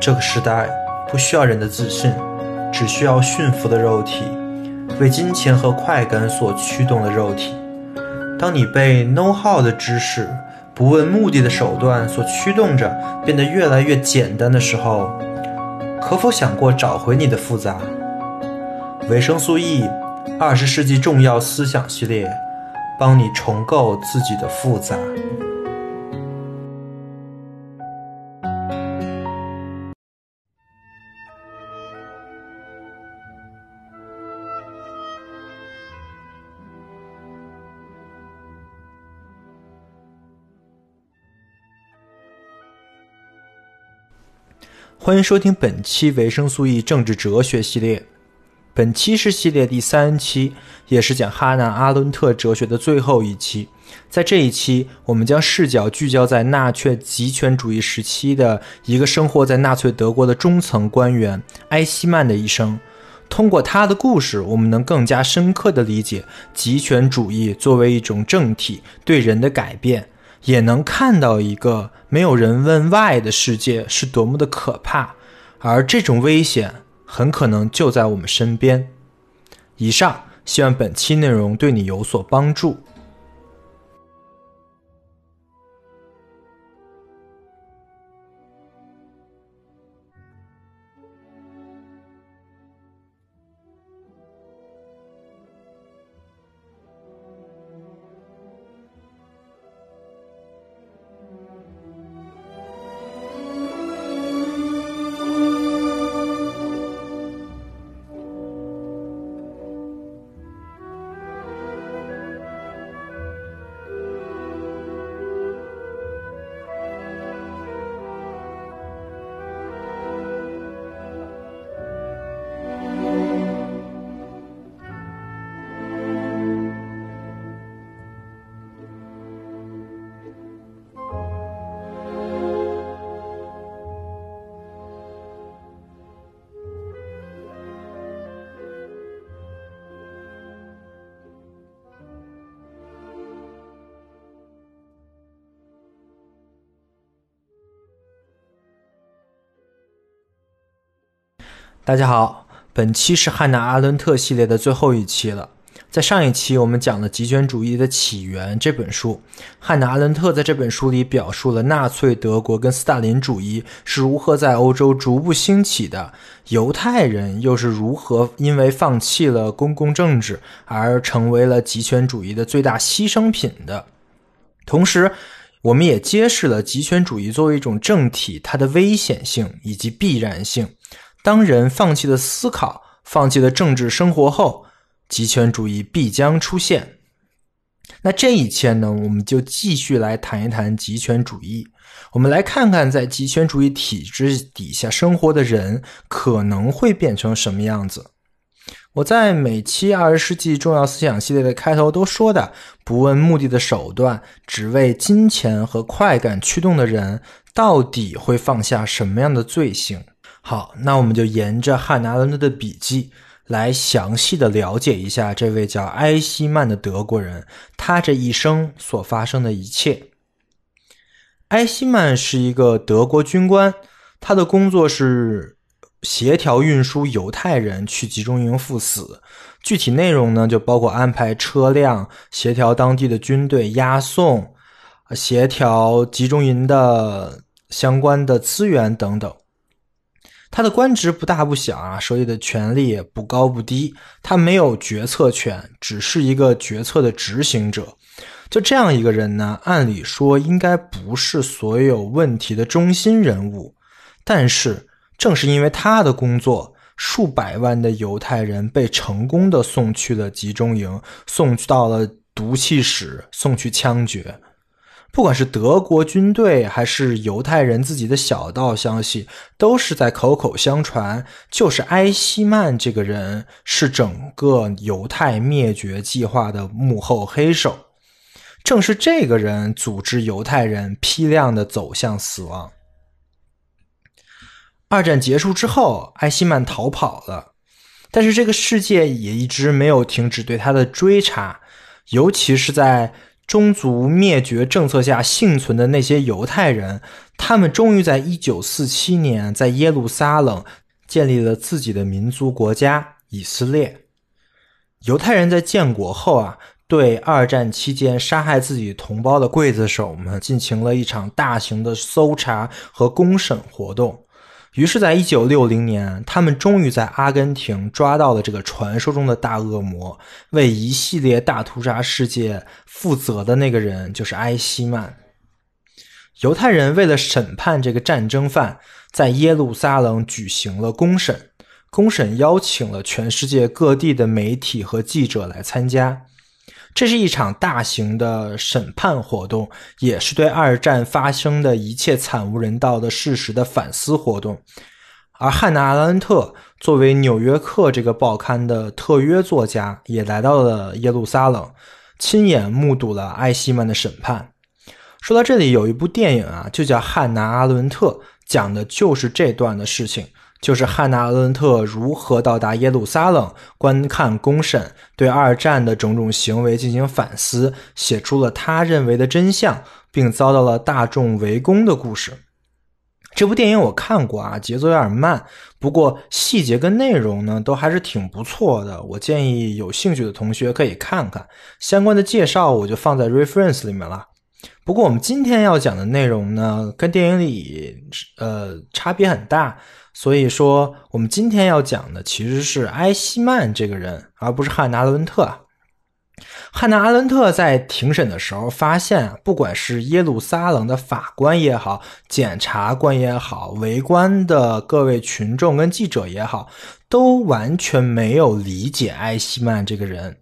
这个时代不需要人的自信，只需要驯服的肉体，为金钱和快感所驱动的肉体。当你被 know how 的知识、不问目的的手段所驱动着，变得越来越简单的时候，可否想过找回你的复杂？维生素 E，二十世纪重要思想系列，帮你重构自己的复杂。欢迎收听本期维生素 E 政治哲学系列。本期是系列第三期，也是讲哈娜·阿伦特哲学的最后一期。在这一期，我们将视角聚焦在纳粹极权主义时期的一个生活在纳粹德国的中层官员埃希曼的一生。通过他的故事，我们能更加深刻地理解极权主义作为一种政体对人的改变。也能看到一个没有人问 why 的世界是多么的可怕，而这种危险很可能就在我们身边。以上，希望本期内容对你有所帮助。大家好，本期是汉娜·阿伦特系列的最后一期了。在上一期，我们讲了《极权主义的起源》这本书，汉娜·阿伦特在这本书里表述了纳粹德国跟斯大林主义是如何在欧洲逐步兴起的，犹太人又是如何因为放弃了公共政治而成为了极权主义的最大牺牲品的。同时，我们也揭示了极权主义作为一种政体它的危险性以及必然性。当人放弃了思考，放弃了政治生活后，极权主义必将出现。那这一切呢？我们就继续来谈一谈极权主义。我们来看看，在极权主义体制底下生活的人可能会变成什么样子。我在每期二十世纪重要思想系列的开头都说的：不问目的的手段，只为金钱和快感驱动的人，到底会放下什么样的罪行？好，那我们就沿着汉拿·伦特的笔记来详细的了解一下这位叫埃希曼的德国人，他这一生所发生的一切。埃希曼是一个德国军官，他的工作是协调运输犹太人去集中营赴死，具体内容呢就包括安排车辆、协调当地的军队押送、协调集中营的相关的资源等等。他的官职不大不小啊，手里的权力也不高不低。他没有决策权，只是一个决策的执行者。就这样一个人呢，按理说应该不是所有问题的中心人物。但是正是因为他的工作，数百万的犹太人被成功的送去了集中营，送到了毒气室，送去枪决。不管是德国军队还是犹太人自己的小道消息，都是在口口相传，就是埃希曼这个人是整个犹太灭绝计划的幕后黑手。正是这个人组织犹太人批量的走向死亡。二战结束之后，埃希曼逃跑了，但是这个世界也一直没有停止对他的追查，尤其是在。宗族灭绝政策下幸存的那些犹太人，他们终于在一九四七年在耶路撒冷建立了自己的民族国家以色列。犹太人在建国后啊，对二战期间杀害自己同胞的刽子手们进行了一场大型的搜查和公审活动。于是，在一九六零年，他们终于在阿根廷抓到了这个传说中的大恶魔，为一系列大屠杀事件负责的那个人就是埃希曼。犹太人为了审判这个战争犯，在耶路撒冷举行了公审。公审邀请了全世界各地的媒体和记者来参加。这是一场大型的审判活动，也是对二战发生的一切惨无人道的事实的反思活动。而汉娜·阿伦特作为《纽约客》这个报刊的特约作家，也来到了耶路撒冷，亲眼目睹了艾希曼的审判。说到这里，有一部电影啊，就叫《汉娜·阿伦特》，讲的就是这段的事情，就是汉娜·阿伦特如何到达耶路撒冷观看公审，对二战的种种行为进行反思，写出了他认为的真相，并遭到了大众围攻的故事。这部电影我看过啊，节奏有点慢，不过细节跟内容呢都还是挺不错的。我建议有兴趣的同学可以看看相关的介绍，我就放在 reference 里面了。不过我们今天要讲的内容呢，跟电影里呃差别很大，所以说我们今天要讲的其实是埃希曼这个人，而不是汉娜·阿伦特。汉娜·阿伦特在庭审的时候发现，不管是耶路撒冷的法官也好，检察官也好，围观的各位群众跟记者也好，都完全没有理解埃希曼这个人。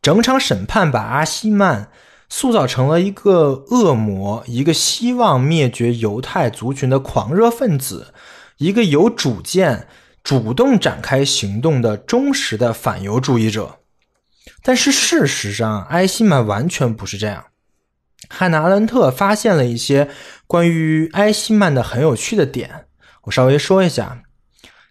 整场审判把阿希曼。塑造成了一个恶魔，一个希望灭绝犹太族群的狂热分子，一个有主见、主动展开行动的忠实的反犹主义者。但是事实上，埃希曼完全不是这样。汉娜·阿伦特发现了一些关于埃希曼的很有趣的点，我稍微说一下。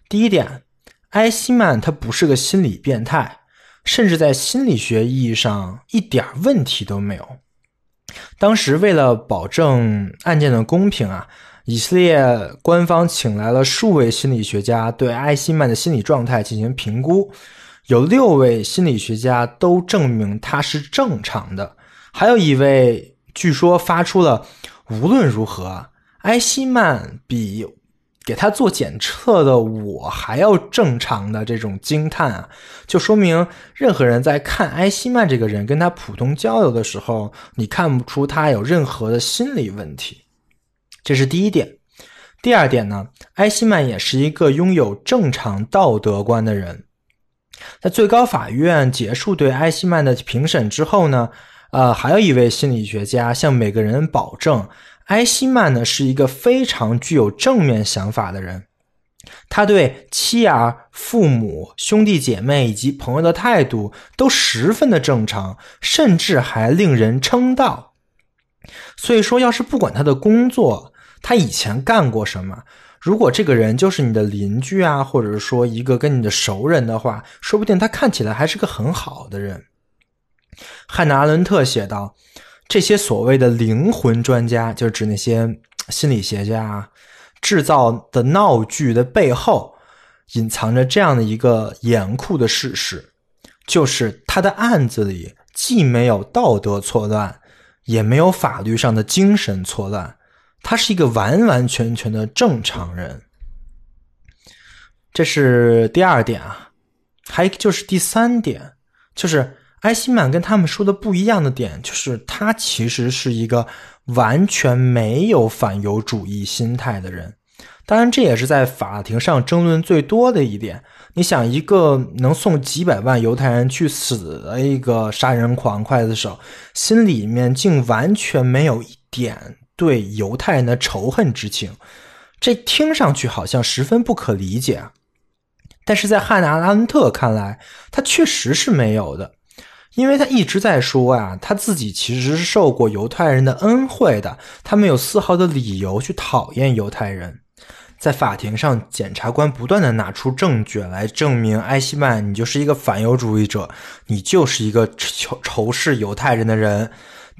第一点，埃希曼他不是个心理变态。甚至在心理学意义上一点问题都没有。当时为了保证案件的公平啊，以色列官方请来了数位心理学家对埃希曼的心理状态进行评估，有六位心理学家都证明他是正常的，还有一位据说发出了无论如何，埃希曼比。给他做检测的我还要正常的这种惊叹啊，就说明任何人在看埃希曼这个人跟他普通交流的时候，你看不出他有任何的心理问题，这是第一点。第二点呢，埃希曼也是一个拥有正常道德观的人。在最高法院结束对埃希曼的评审之后呢，呃，还有一位心理学家向每个人保证。埃希曼呢是一个非常具有正面想法的人，他对妻儿、父母、兄弟姐妹以及朋友的态度都十分的正常，甚至还令人称道。所以说，要是不管他的工作，他以前干过什么，如果这个人就是你的邻居啊，或者说一个跟你的熟人的话，说不定他看起来还是个很好的人。汉娜·阿伦特写道。这些所谓的灵魂专家，就是指那些心理学家啊制造的闹剧的背后，隐藏着这样的一个严酷的事实，就是他的案子里既没有道德错乱，也没有法律上的精神错乱，他是一个完完全全的正常人。这是第二点啊，还就是第三点，就是。埃希曼跟他们说的不一样的点，就是他其实是一个完全没有反犹主义心态的人。当然，这也是在法庭上争论最多的一点。你想，一个能送几百万犹太人去死的一个杀人狂刽子手，心里面竟完全没有一点对犹太人的仇恨之情，这听上去好像十分不可理解啊。但是在汉娜·拉恩特看来，他确实是没有的。因为他一直在说啊，他自己其实是受过犹太人的恩惠的，他没有丝毫的理由去讨厌犹太人。在法庭上，检察官不断的拿出证据来证明埃希曼，你就是一个反犹主义者，你就是一个仇仇视犹太人的人。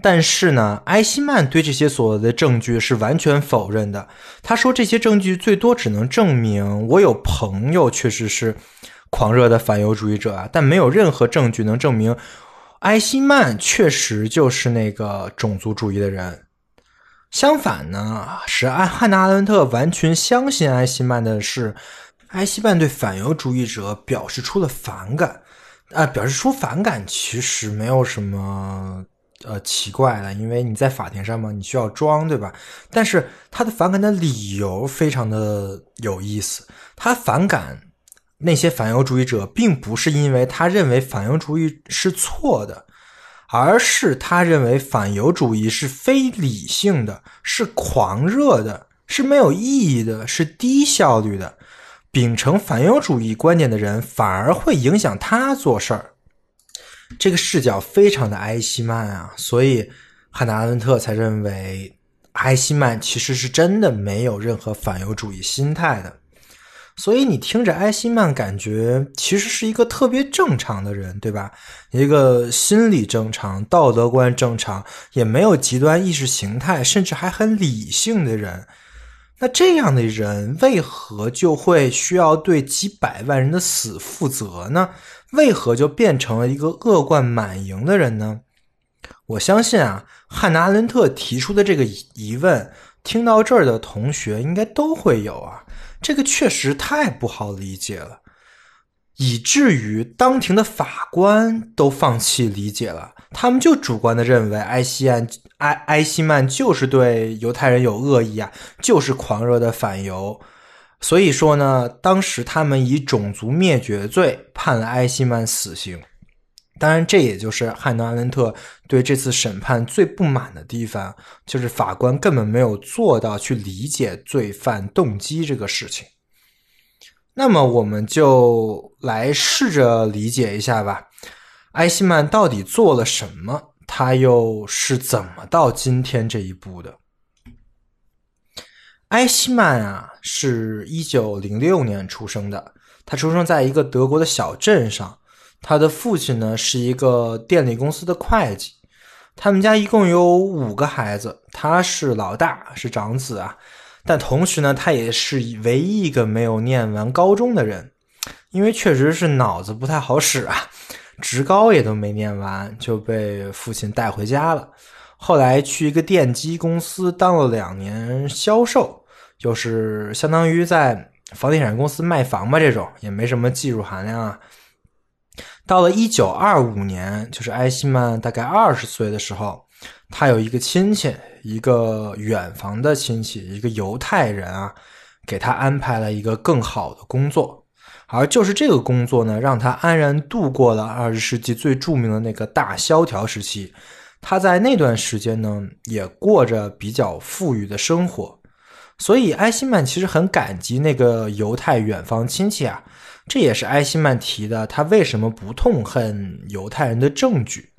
但是呢，埃希曼对这些所谓的证据是完全否认的。他说这些证据最多只能证明我有朋友确实是狂热的反犹主义者啊，但没有任何证据能证明埃希曼确实就是那个种族主义的人。相反呢，使汉娜阿伦特完全相信埃希曼的是，埃希曼对反犹主义者表示出了反感。啊，表示出反感其实没有什么呃奇怪的，因为你在法庭上嘛，你需要装，对吧？但是他的反感的理由非常的有意思，他反感那些反犹主义者，并不是因为他认为反犹主义是错的。而是他认为反犹主义是非理性的，是狂热的，是没有意义的，是低效率的。秉承反犹主义观点的人反而会影响他做事儿。这个视角非常的埃希曼啊，所以汉娜·阿伦特才认为埃希曼其实是真的没有任何反犹主义心态的。所以你听着，埃希曼感觉其实是一个特别正常的人，对吧？一个心理正常、道德观正常，也没有极端意识形态，甚至还很理性的人。那这样的人为何就会需要对几百万人的死负责呢？为何就变成了一个恶贯满盈的人呢？我相信啊，汉娜·阿伦特提出的这个疑问，听到这儿的同学应该都会有啊。这个确实太不好理解了，以至于当庭的法官都放弃理解了。他们就主观的认为埃希安埃埃希曼就是对犹太人有恶意啊，就是狂热的反犹。所以说呢，当时他们以种族灭绝罪判了埃希曼死刑。当然，这也就是汉诺·阿伦特对这次审判最不满的地方，就是法官根本没有做到去理解罪犯动机这个事情。那么，我们就来试着理解一下吧，埃希曼到底做了什么？他又是怎么到今天这一步的？埃希曼啊，是一九零六年出生的，他出生在一个德国的小镇上。他的父亲呢是一个电力公司的会计，他们家一共有五个孩子，他是老大，是长子啊。但同时呢，他也是唯一一个没有念完高中的人，因为确实是脑子不太好使啊，职高也都没念完就被父亲带回家了。后来去一个电机公司当了两年销售，就是相当于在房地产公司卖房吧，这种也没什么技术含量啊。到了一九二五年，就是埃希曼大概二十岁的时候，他有一个亲戚，一个远房的亲戚，一个犹太人啊，给他安排了一个更好的工作，而就是这个工作呢，让他安然度过了二十世纪最著名的那个大萧条时期。他在那段时间呢，也过着比较富裕的生活，所以埃希曼其实很感激那个犹太远方亲戚啊。这也是埃希曼提的，他为什么不痛恨犹太人的证据。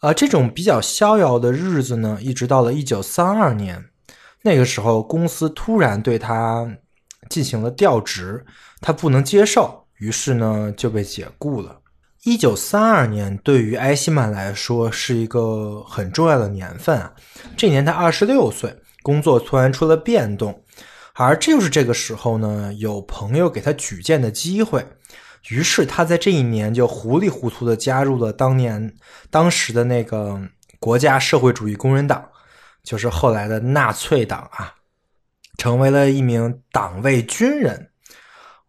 呃，这种比较逍遥的日子呢，一直到了一九三二年，那个时候公司突然对他进行了调职，他不能接受，于是呢就被解雇了。一九三二年对于埃希曼来说是一个很重要的年份啊，这年他二十六岁，工作突然出了变动。而就是这个时候呢，有朋友给他举荐的机会，于是他在这一年就糊里糊涂的加入了当年当时的那个国家社会主义工人党，就是后来的纳粹党啊，成为了一名党卫军人。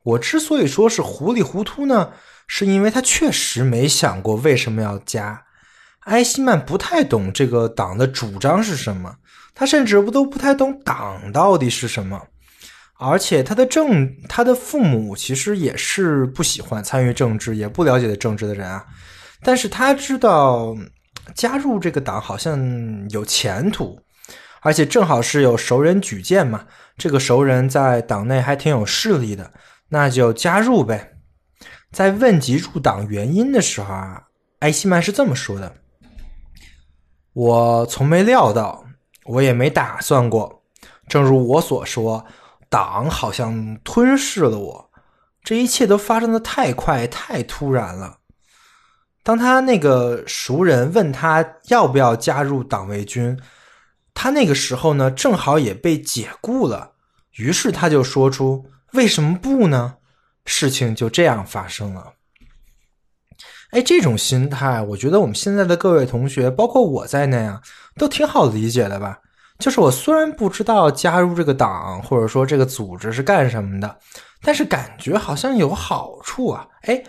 我之所以说是糊里糊涂呢，是因为他确实没想过为什么要加。埃希曼不太懂这个党的主张是什么，他甚至不都不太懂党到底是什么。而且他的政，他的父母其实也是不喜欢参与政治，也不了解政治的人啊。但是他知道加入这个党好像有前途，而且正好是有熟人举荐嘛。这个熟人在党内还挺有势力的，那就加入呗。在问及入党原因的时候啊，埃希曼是这么说的：“我从没料到，我也没打算过。正如我所说。”党好像吞噬了我，这一切都发生的太快太突然了。当他那个熟人问他要不要加入党卫军，他那个时候呢，正好也被解雇了，于是他就说出为什么不呢？事情就这样发生了。哎，这种心态，我觉得我们现在的各位同学，包括我在内啊，都挺好理解的吧？就是我虽然不知道加入这个党或者说这个组织是干什么的，但是感觉好像有好处啊！哎，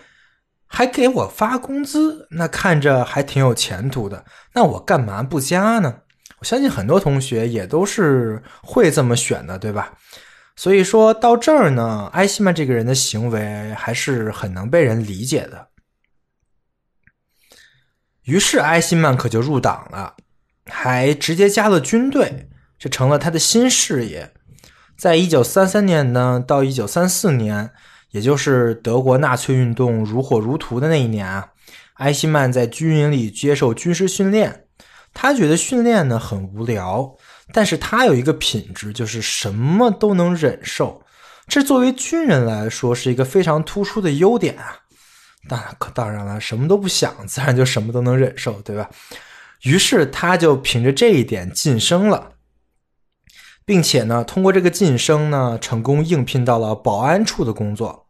还给我发工资，那看着还挺有前途的，那我干嘛不加呢？我相信很多同学也都是会这么选的，对吧？所以说到这儿呢，埃希曼这个人的行为还是很能被人理解的。于是埃希曼可就入党了，还直接加了军队，这成了他的新事业。在一九三三年呢，到一九三四年，也就是德国纳粹运动如火如荼的那一年啊，埃希曼在军营里接受军事训练。他觉得训练呢很无聊，但是他有一个品质，就是什么都能忍受。这作为军人来说是一个非常突出的优点啊。当然可，当然了，什么都不想，自然就什么都能忍受，对吧？于是他就凭着这一点晋升了，并且呢，通过这个晋升呢，成功应聘到了保安处的工作。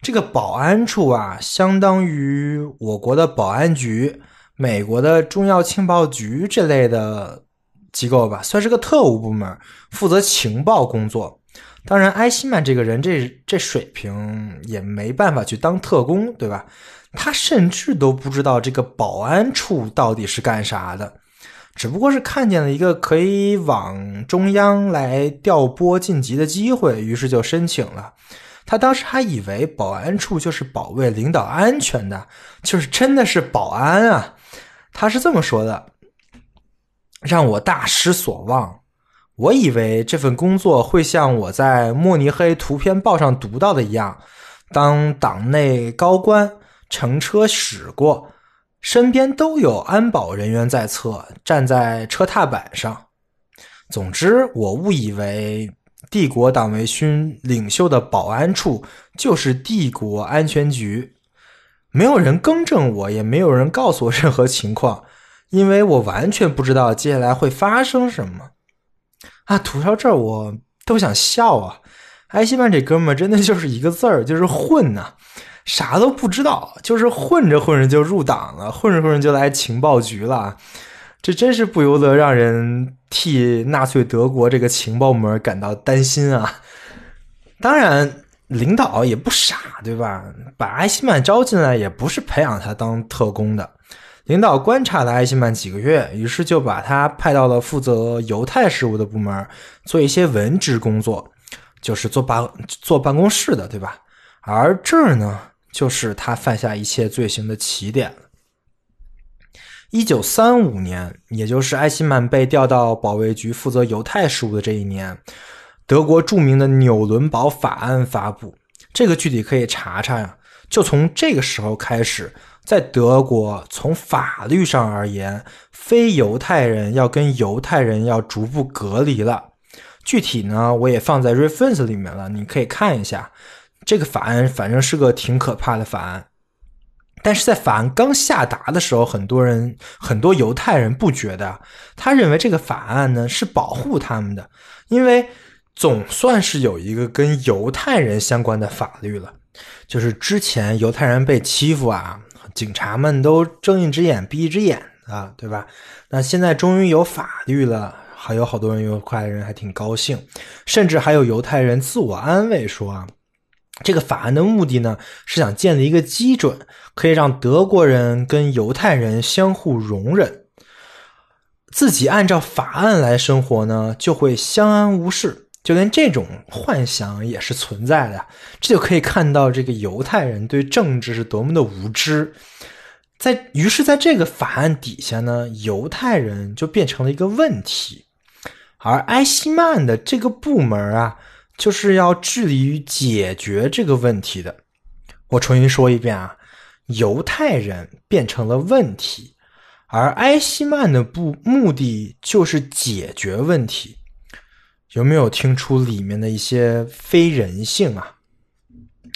这个保安处啊，相当于我国的保安局、美国的中药情报局这类的机构吧，算是个特务部门，负责情报工作。当然，埃希曼这个人，这这水平也没办法去当特工，对吧？他甚至都不知道这个保安处到底是干啥的，只不过是看见了一个可以往中央来调拨晋级的机会，于是就申请了。他当时还以为保安处就是保卫领导安全的，就是真的是保安啊。他是这么说的：“让我大失所望。”我以为这份工作会像我在慕尼黑图片报上读到的一样，当党内高官乘车驶过，身边都有安保人员在侧，站在车踏板上。总之，我误以为帝国党卫军领袖的保安处就是帝国安全局。没有人更正我，也没有人告诉我任何情况，因为我完全不知道接下来会发生什么。啊，吐槽这儿我都想笑啊！埃希曼这哥们儿真的就是一个字儿，就是混呐，啥都不知道，就是混着混着就入党了，混着混着就来情报局了，这真是不由得让人替纳粹德国这个情报门感到担心啊！当然，领导也不傻，对吧？把埃希曼招进来也不是培养他当特工的。领导观察了艾希曼几个月，于是就把他派到了负责犹太事务的部门，做一些文职工作，就是坐办坐办公室的，对吧？而这儿呢，就是他犯下一切罪行的起点了。一九三五年，也就是艾希曼被调到保卫局负责犹太事务的这一年，德国著名的纽伦堡法案发布，这个具体可以查查呀。就从这个时候开始。在德国，从法律上而言，非犹太人要跟犹太人要逐步隔离了。具体呢，我也放在 reference 里面了，你可以看一下。这个法案反正是个挺可怕的法案，但是在法案刚下达的时候，很多人很多犹太人不觉得，他认为这个法案呢是保护他们的，因为总算是有一个跟犹太人相关的法律了。就是之前犹太人被欺负啊。警察们都睁一只眼闭一只眼啊，对吧？那现在终于有法律了，还有好多人犹太人还挺高兴，甚至还有犹太人自我安慰说啊，这个法案的目的呢是想建立一个基准，可以让德国人跟犹太人相互容忍，自己按照法案来生活呢，就会相安无事。就连这种幻想也是存在的，这就可以看到这个犹太人对政治是多么的无知。在于是，在这个法案底下呢，犹太人就变成了一个问题，而埃希曼的这个部门啊，就是要致力于解决这个问题的。我重新说一遍啊，犹太人变成了问题，而埃希曼的部目的就是解决问题。有没有听出里面的一些非人性啊？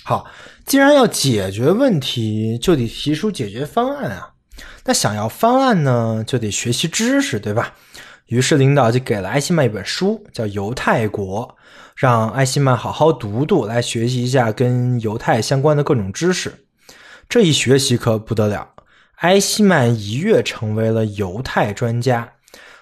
好，既然要解决问题，就得提出解决方案啊。那想要方案呢，就得学习知识，对吧？于是领导就给了艾希曼一本书，叫《犹太国》，让艾希曼好好读读，来学习一下跟犹太相关的各种知识。这一学习可不得了，艾希曼一跃成为了犹太专家。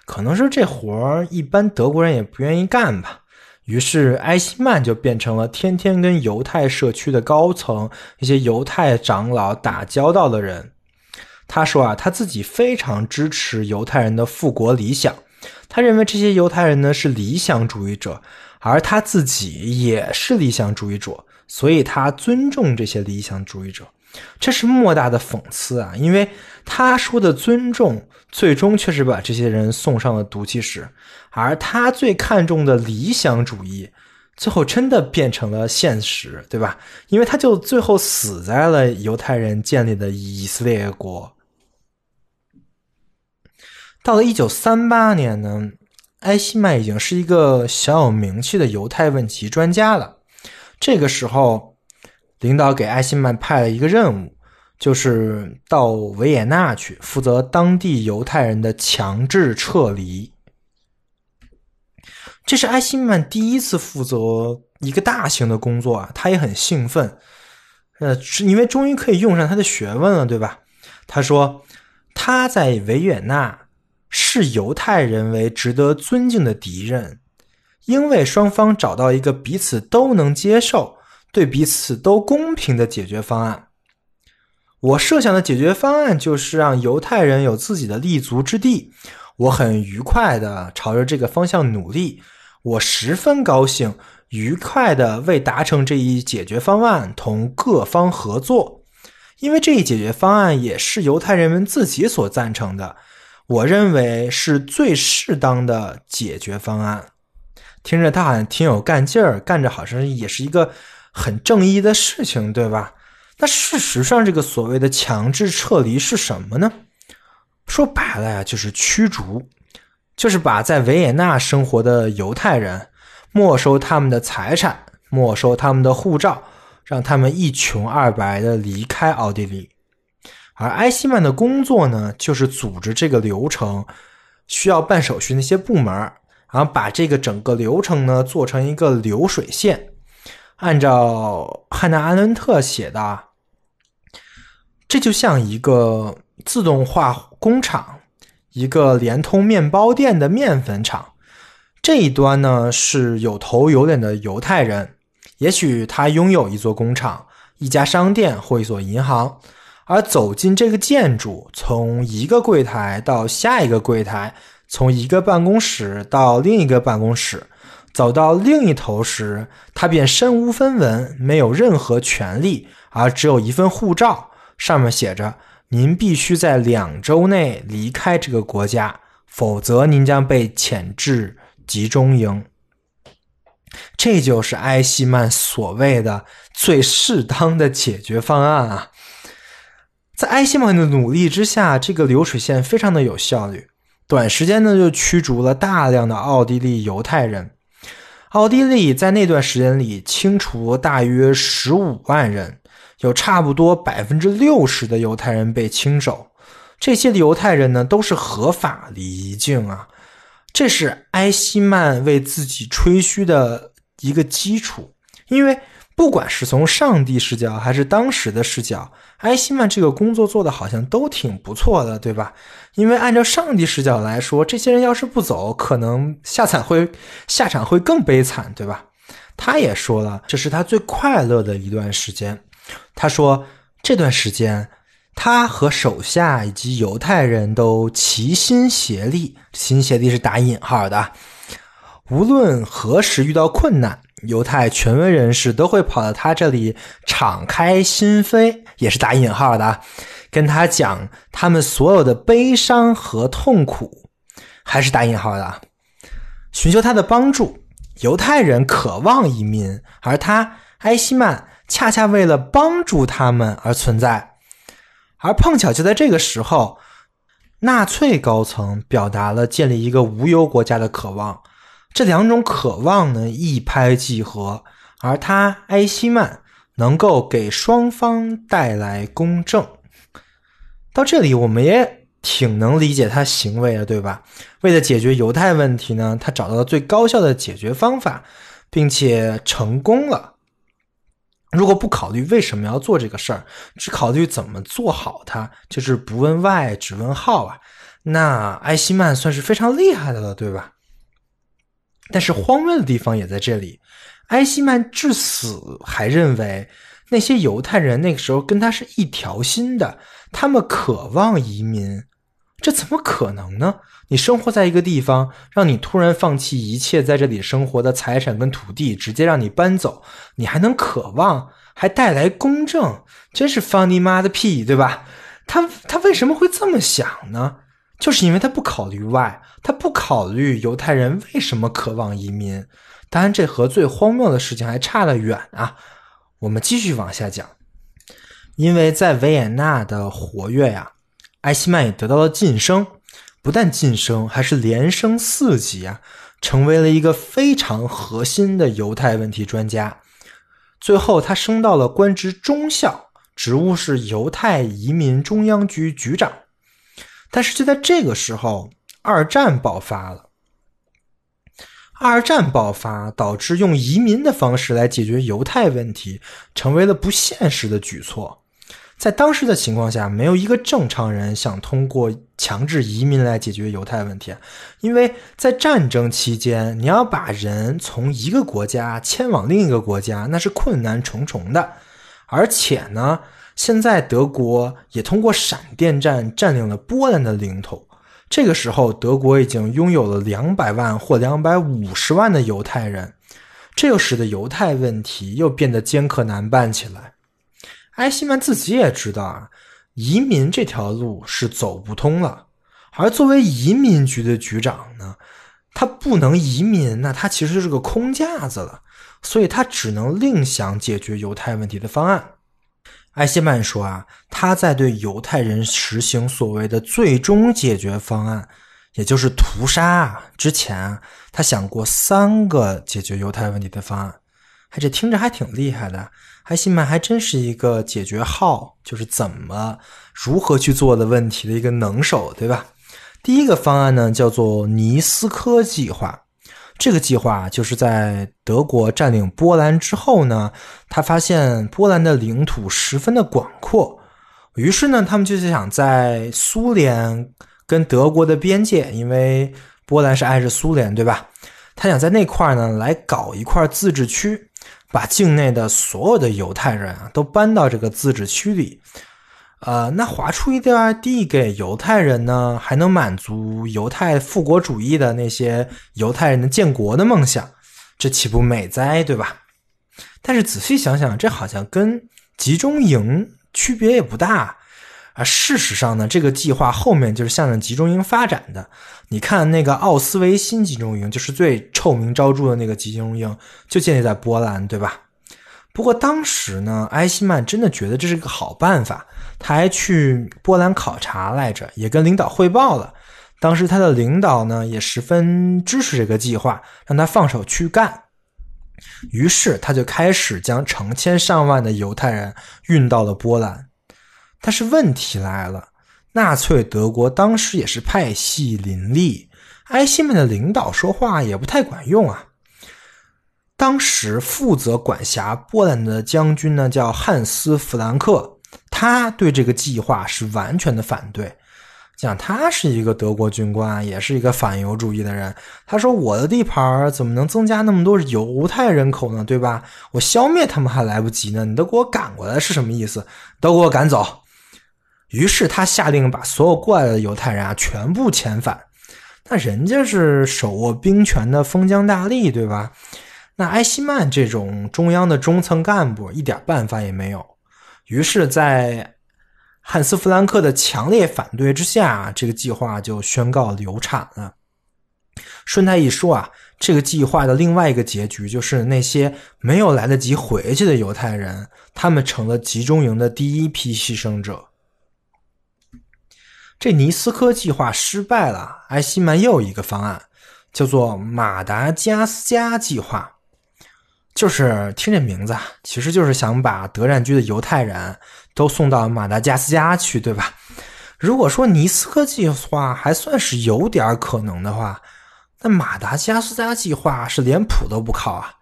可能是这活儿一般德国人也不愿意干吧。于是埃希曼就变成了天天跟犹太社区的高层、一些犹太长老打交道的人。他说啊，他自己非常支持犹太人的复国理想，他认为这些犹太人呢是理想主义者，而他自己也是理想主义者，所以他尊重这些理想主义者。这是莫大的讽刺啊！因为他说的尊重，最终却是把这些人送上了毒气室，而他最看重的理想主义，最后真的变成了现实，对吧？因为他就最后死在了犹太人建立的以色列国。到了一九三八年呢，埃希曼已经是一个小有名气的犹太问题专家了。这个时候。领导给艾希曼派了一个任务，就是到维也纳去负责当地犹太人的强制撤离。这是艾希曼第一次负责一个大型的工作啊，他也很兴奋，呃，是因为终于可以用上他的学问了，对吧？他说他在维也纳视犹太人为值得尊敬的敌人，因为双方找到一个彼此都能接受。对彼此都公平的解决方案。我设想的解决方案就是让犹太人有自己的立足之地。我很愉快的朝着这个方向努力。我十分高兴，愉快的为达成这一解决方案同各方合作，因为这一解决方案也是犹太人们自己所赞成的。我认为是最适当的解决方案。听着他好像挺有干劲儿，干着好像也是一个。很正义的事情，对吧？那事实上，这个所谓的强制撤离是什么呢？说白了呀，就是驱逐，就是把在维也纳生活的犹太人没收他们的财产，没收他们的护照，让他们一穷二白的离开奥地利。而埃希曼的工作呢，就是组织这个流程，需要办手续那些部门，然后把这个整个流程呢做成一个流水线。按照汉娜·阿伦特写的，这就像一个自动化工厂，一个连通面包店的面粉厂。这一端呢是有头有脸的犹太人，也许他拥有一座工厂、一家商店或一所银行。而走进这个建筑，从一个柜台到下一个柜台，从一个办公室到另一个办公室。走到另一头时，他便身无分文，没有任何权利，而只有一份护照，上面写着：“您必须在两周内离开这个国家，否则您将被遣至集中营。”这就是埃希曼所谓的最适当的解决方案啊！在埃希曼的努力之下，这个流水线非常的有效率，短时间呢就驱逐了大量的奥地利犹太人。奥地利在那段时间里清除大约十五万人，有差不多百分之六十的犹太人被清走。这些的犹太人呢，都是合法离境啊。这是埃希曼为自己吹嘘的一个基础，因为。不管是从上帝视角还是当时的视角，埃希曼这个工作做的好像都挺不错的，对吧？因为按照上帝视角来说，这些人要是不走，可能下场会下场会更悲惨，对吧？他也说了，这是他最快乐的一段时间。他说这段时间，他和手下以及犹太人都齐心协力，齐心协力是打引号的，无论何时遇到困难。犹太权威人士都会跑到他这里敞开心扉，也是打引号的，跟他讲他们所有的悲伤和痛苦，还是打引号的，寻求他的帮助。犹太人渴望移民，而他埃希曼恰恰为了帮助他们而存在。而碰巧就在这个时候，纳粹高层表达了建立一个无忧国家的渴望。这两种渴望呢，一拍即合，而他埃希曼能够给双方带来公正。到这里，我们也挺能理解他行为的，对吧？为了解决犹太问题呢，他找到了最高效的解决方法，并且成功了。如果不考虑为什么要做这个事儿，只考虑怎么做好它，就是不问 why 只问 how 啊，那埃希曼算是非常厉害的了，对吧？但是荒谬的地方也在这里，埃希曼至死还认为那些犹太人那个时候跟他是一条心的。他们渴望移民，这怎么可能呢？你生活在一个地方，让你突然放弃一切在这里生活的财产跟土地，直接让你搬走，你还能渴望，还带来公正，真是放你妈的屁，对吧？他他为什么会这么想呢？就是因为他不考虑外，他不考虑犹太人为什么渴望移民。当然，这和最荒谬的事情还差得远啊！我们继续往下讲。因为在维也纳的活跃呀，埃希曼也得到了晋升，不但晋升，还是连升四级啊，成为了一个非常核心的犹太问题专家。最后，他升到了官职中校，职务是犹太移民中央局局长。但是就在这个时候，二战爆发了。二战爆发导致用移民的方式来解决犹太问题，成为了不现实的举措。在当时的情况下，没有一个正常人想通过强制移民来解决犹太问题，因为在战争期间，你要把人从一个国家迁往另一个国家，那是困难重重的。而且呢，现在德国也通过闪电战占领了波兰的领土，这个时候德国已经拥有了两百万或两百五十万的犹太人，这又使得犹太问题又变得艰刻难办起来。埃希曼自己也知道啊，移民这条路是走不通了。而作为移民局的局长呢，他不能移民，那他其实就是个空架子了。所以他只能另想解决犹太问题的方案。埃希曼说啊，他在对犹太人实行所谓的最终解决方案，也就是屠杀之前，他想过三个解决犹太问题的方案。哎，这听着还挺厉害的。埃希曼还真是一个解决号，就是怎么如何去做的问题的一个能手，对吧？第一个方案呢，叫做尼斯科计划。这个计划就是在德国占领波兰之后呢，他发现波兰的领土十分的广阔，于是呢，他们就是想在苏联跟德国的边界，因为波兰是挨着苏联，对吧？他想在那块儿呢来搞一块自治区。把境内的所有的犹太人啊都搬到这个自治区里，呃，那划出一块地给犹太人呢，还能满足犹太复国主义的那些犹太人的建国的梦想，这岂不美哉，对吧？但是仔细想想，这好像跟集中营区别也不大。啊，事实上呢，这个计划后面就是向着集中营发展的。你看，那个奥斯维辛集中营，就是最臭名昭著的那个集中营，就建立在波兰，对吧？不过当时呢，埃希曼真的觉得这是个好办法，他还去波兰考察来着，也跟领导汇报了。当时他的领导呢，也十分支持这个计划，让他放手去干。于是他就开始将成千上万的犹太人运到了波兰。但是问题来了，纳粹德国当时也是派系林立，埃希曼的领导说话也不太管用啊。当时负责管辖波兰的将军呢，叫汉斯·弗兰克，他对这个计划是完全的反对。讲他是一个德国军官，也是一个反犹主义的人。他说：“我的地盘怎么能增加那么多犹太人口呢？对吧？我消灭他们还来不及呢，你都给我赶过来是什么意思？都给我赶走！”于是他下令把所有过来的犹太人啊全部遣返。那人家是手握兵权的封疆大吏，对吧？那埃希曼这种中央的中层干部一点办法也没有。于是，在汉斯·弗兰克的强烈反对之下，这个计划就宣告流产了。顺带一说啊，这个计划的另外一个结局就是那些没有来得及回去的犹太人，他们成了集中营的第一批牺牲者。这尼斯科计划失败了，埃希曼又一个方案，叫做马达加斯加计划。就是听这名字，其实就是想把德占居的犹太人都送到马达加斯加去，对吧？如果说尼斯科计划还算是有点可能的话，那马达加斯加计划是连谱都不靠啊！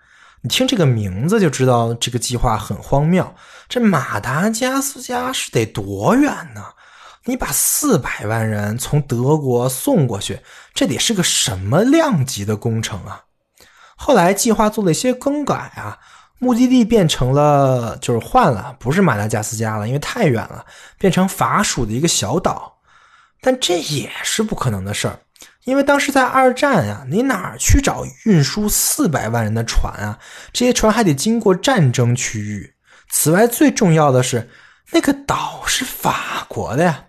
你听这个名字就知道这个计划很荒谬。这马达加斯加是得多远呢？你把四百万人从德国送过去，这得是个什么量级的工程啊？后来计划做了一些更改啊，目的地变成了就是换了，不是马达加斯加了，因为太远了，变成法属的一个小岛。但这也是不可能的事儿，因为当时在二战啊，你哪儿去找运输四百万人的船啊？这些船还得经过战争区域。此外，最重要的是，那个岛是法国的呀。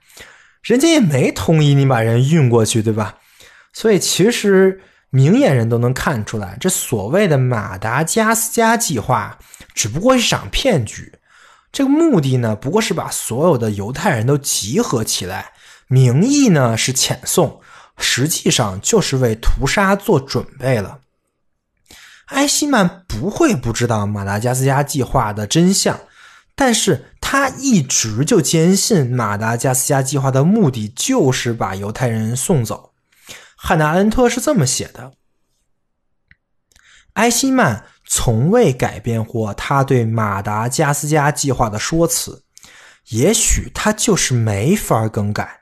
人家也没同意你把人运过去，对吧？所以其实明眼人都能看出来，这所谓的马达加斯加计划只不过是场骗局。这个目的呢，不过是把所有的犹太人都集合起来，名义呢是遣送，实际上就是为屠杀做准备了。埃希曼不会不知道马达加斯加计划的真相。但是他一直就坚信马达加斯加计划的目的就是把犹太人送走。汉娜·恩特是这么写的：埃希曼从未改变过他对马达加斯加计划的说辞，也许他就是没法更改。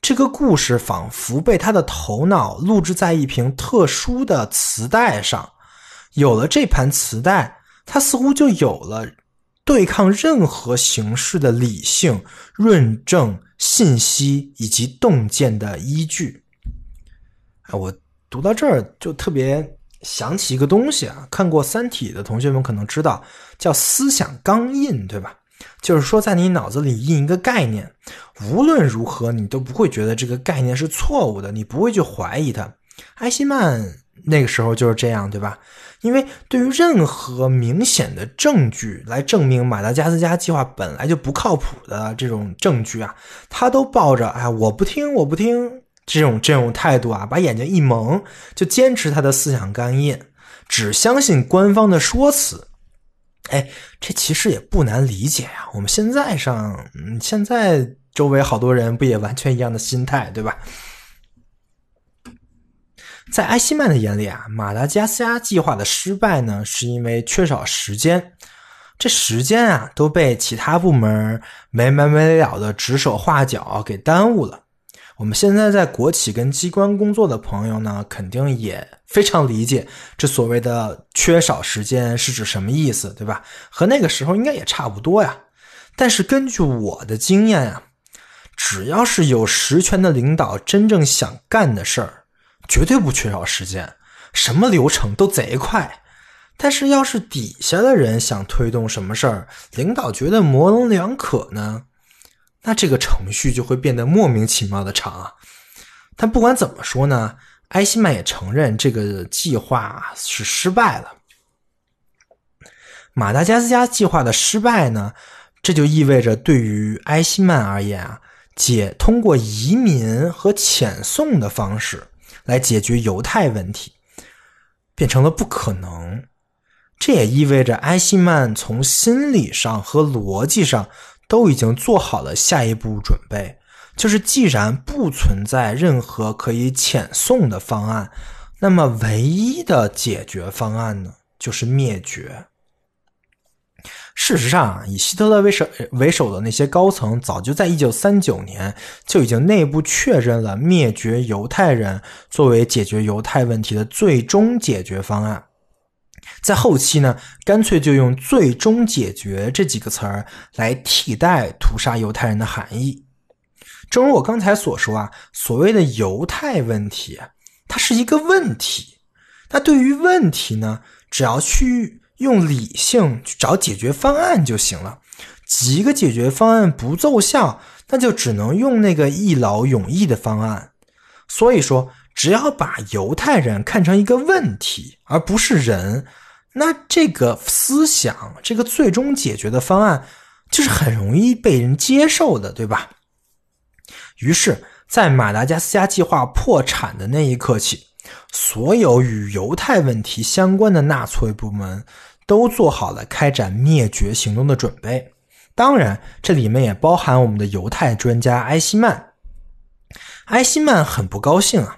这个故事仿佛被他的头脑录制在一瓶特殊的磁带上，有了这盘磁带，他似乎就有了。对抗任何形式的理性论证、信息以及洞见的依据。哎，我读到这儿就特别想起一个东西啊，看过《三体》的同学们可能知道，叫思想钢印，对吧？就是说，在你脑子里印一个概念，无论如何你都不会觉得这个概念是错误的，你不会去怀疑它。埃希曼那个时候就是这样，对吧？因为对于任何明显的证据来证明马达加斯加计划本来就不靠谱的这种证据啊，他都抱着哎我不听我不听这种这种态度啊，把眼睛一蒙，就坚持他的思想干印，只相信官方的说辞。哎，这其实也不难理解呀。我们现在上，嗯，现在周围好多人不也完全一样的心态，对吧？在埃希曼的眼里啊，马达加斯加计划的失败呢，是因为缺少时间。这时间啊，都被其他部门没完没了的指手画脚给耽误了。我们现在在国企跟机关工作的朋友呢，肯定也非常理解这所谓的缺少时间是指什么意思，对吧？和那个时候应该也差不多呀。但是根据我的经验啊，只要是有实权的领导真正想干的事儿。绝对不缺少时间，什么流程都贼快。但是要是底下的人想推动什么事儿，领导觉得模棱两可呢，那这个程序就会变得莫名其妙的长啊。但不管怎么说呢，埃希曼也承认这个计划是失败了。马达加斯加计划的失败呢，这就意味着对于埃希曼而言啊，解通过移民和遣送的方式。来解决犹太问题，变成了不可能。这也意味着埃希曼从心理上和逻辑上都已经做好了下一步准备，就是既然不存在任何可以遣送的方案，那么唯一的解决方案呢，就是灭绝。事实上，以希特勒为首为首的那些高层，早就在一九三九年就已经内部确认了灭绝犹太人作为解决犹太问题的最终解决方案。在后期呢，干脆就用“最终解决”这几个词儿来替代屠杀犹太人的含义。正如我刚才所说啊，所谓的犹太问题，它是一个问题。那对于问题呢，只要去。用理性去找解决方案就行了，几个解决方案不奏效，那就只能用那个一劳永逸的方案。所以说，只要把犹太人看成一个问题，而不是人，那这个思想，这个最终解决的方案，就是很容易被人接受的，对吧？于是，在马达加斯加计划破产的那一刻起，所有与犹太问题相关的纳粹部门都做好了开展灭绝行动的准备。当然，这里面也包含我们的犹太专家埃希曼。埃希曼很不高兴啊，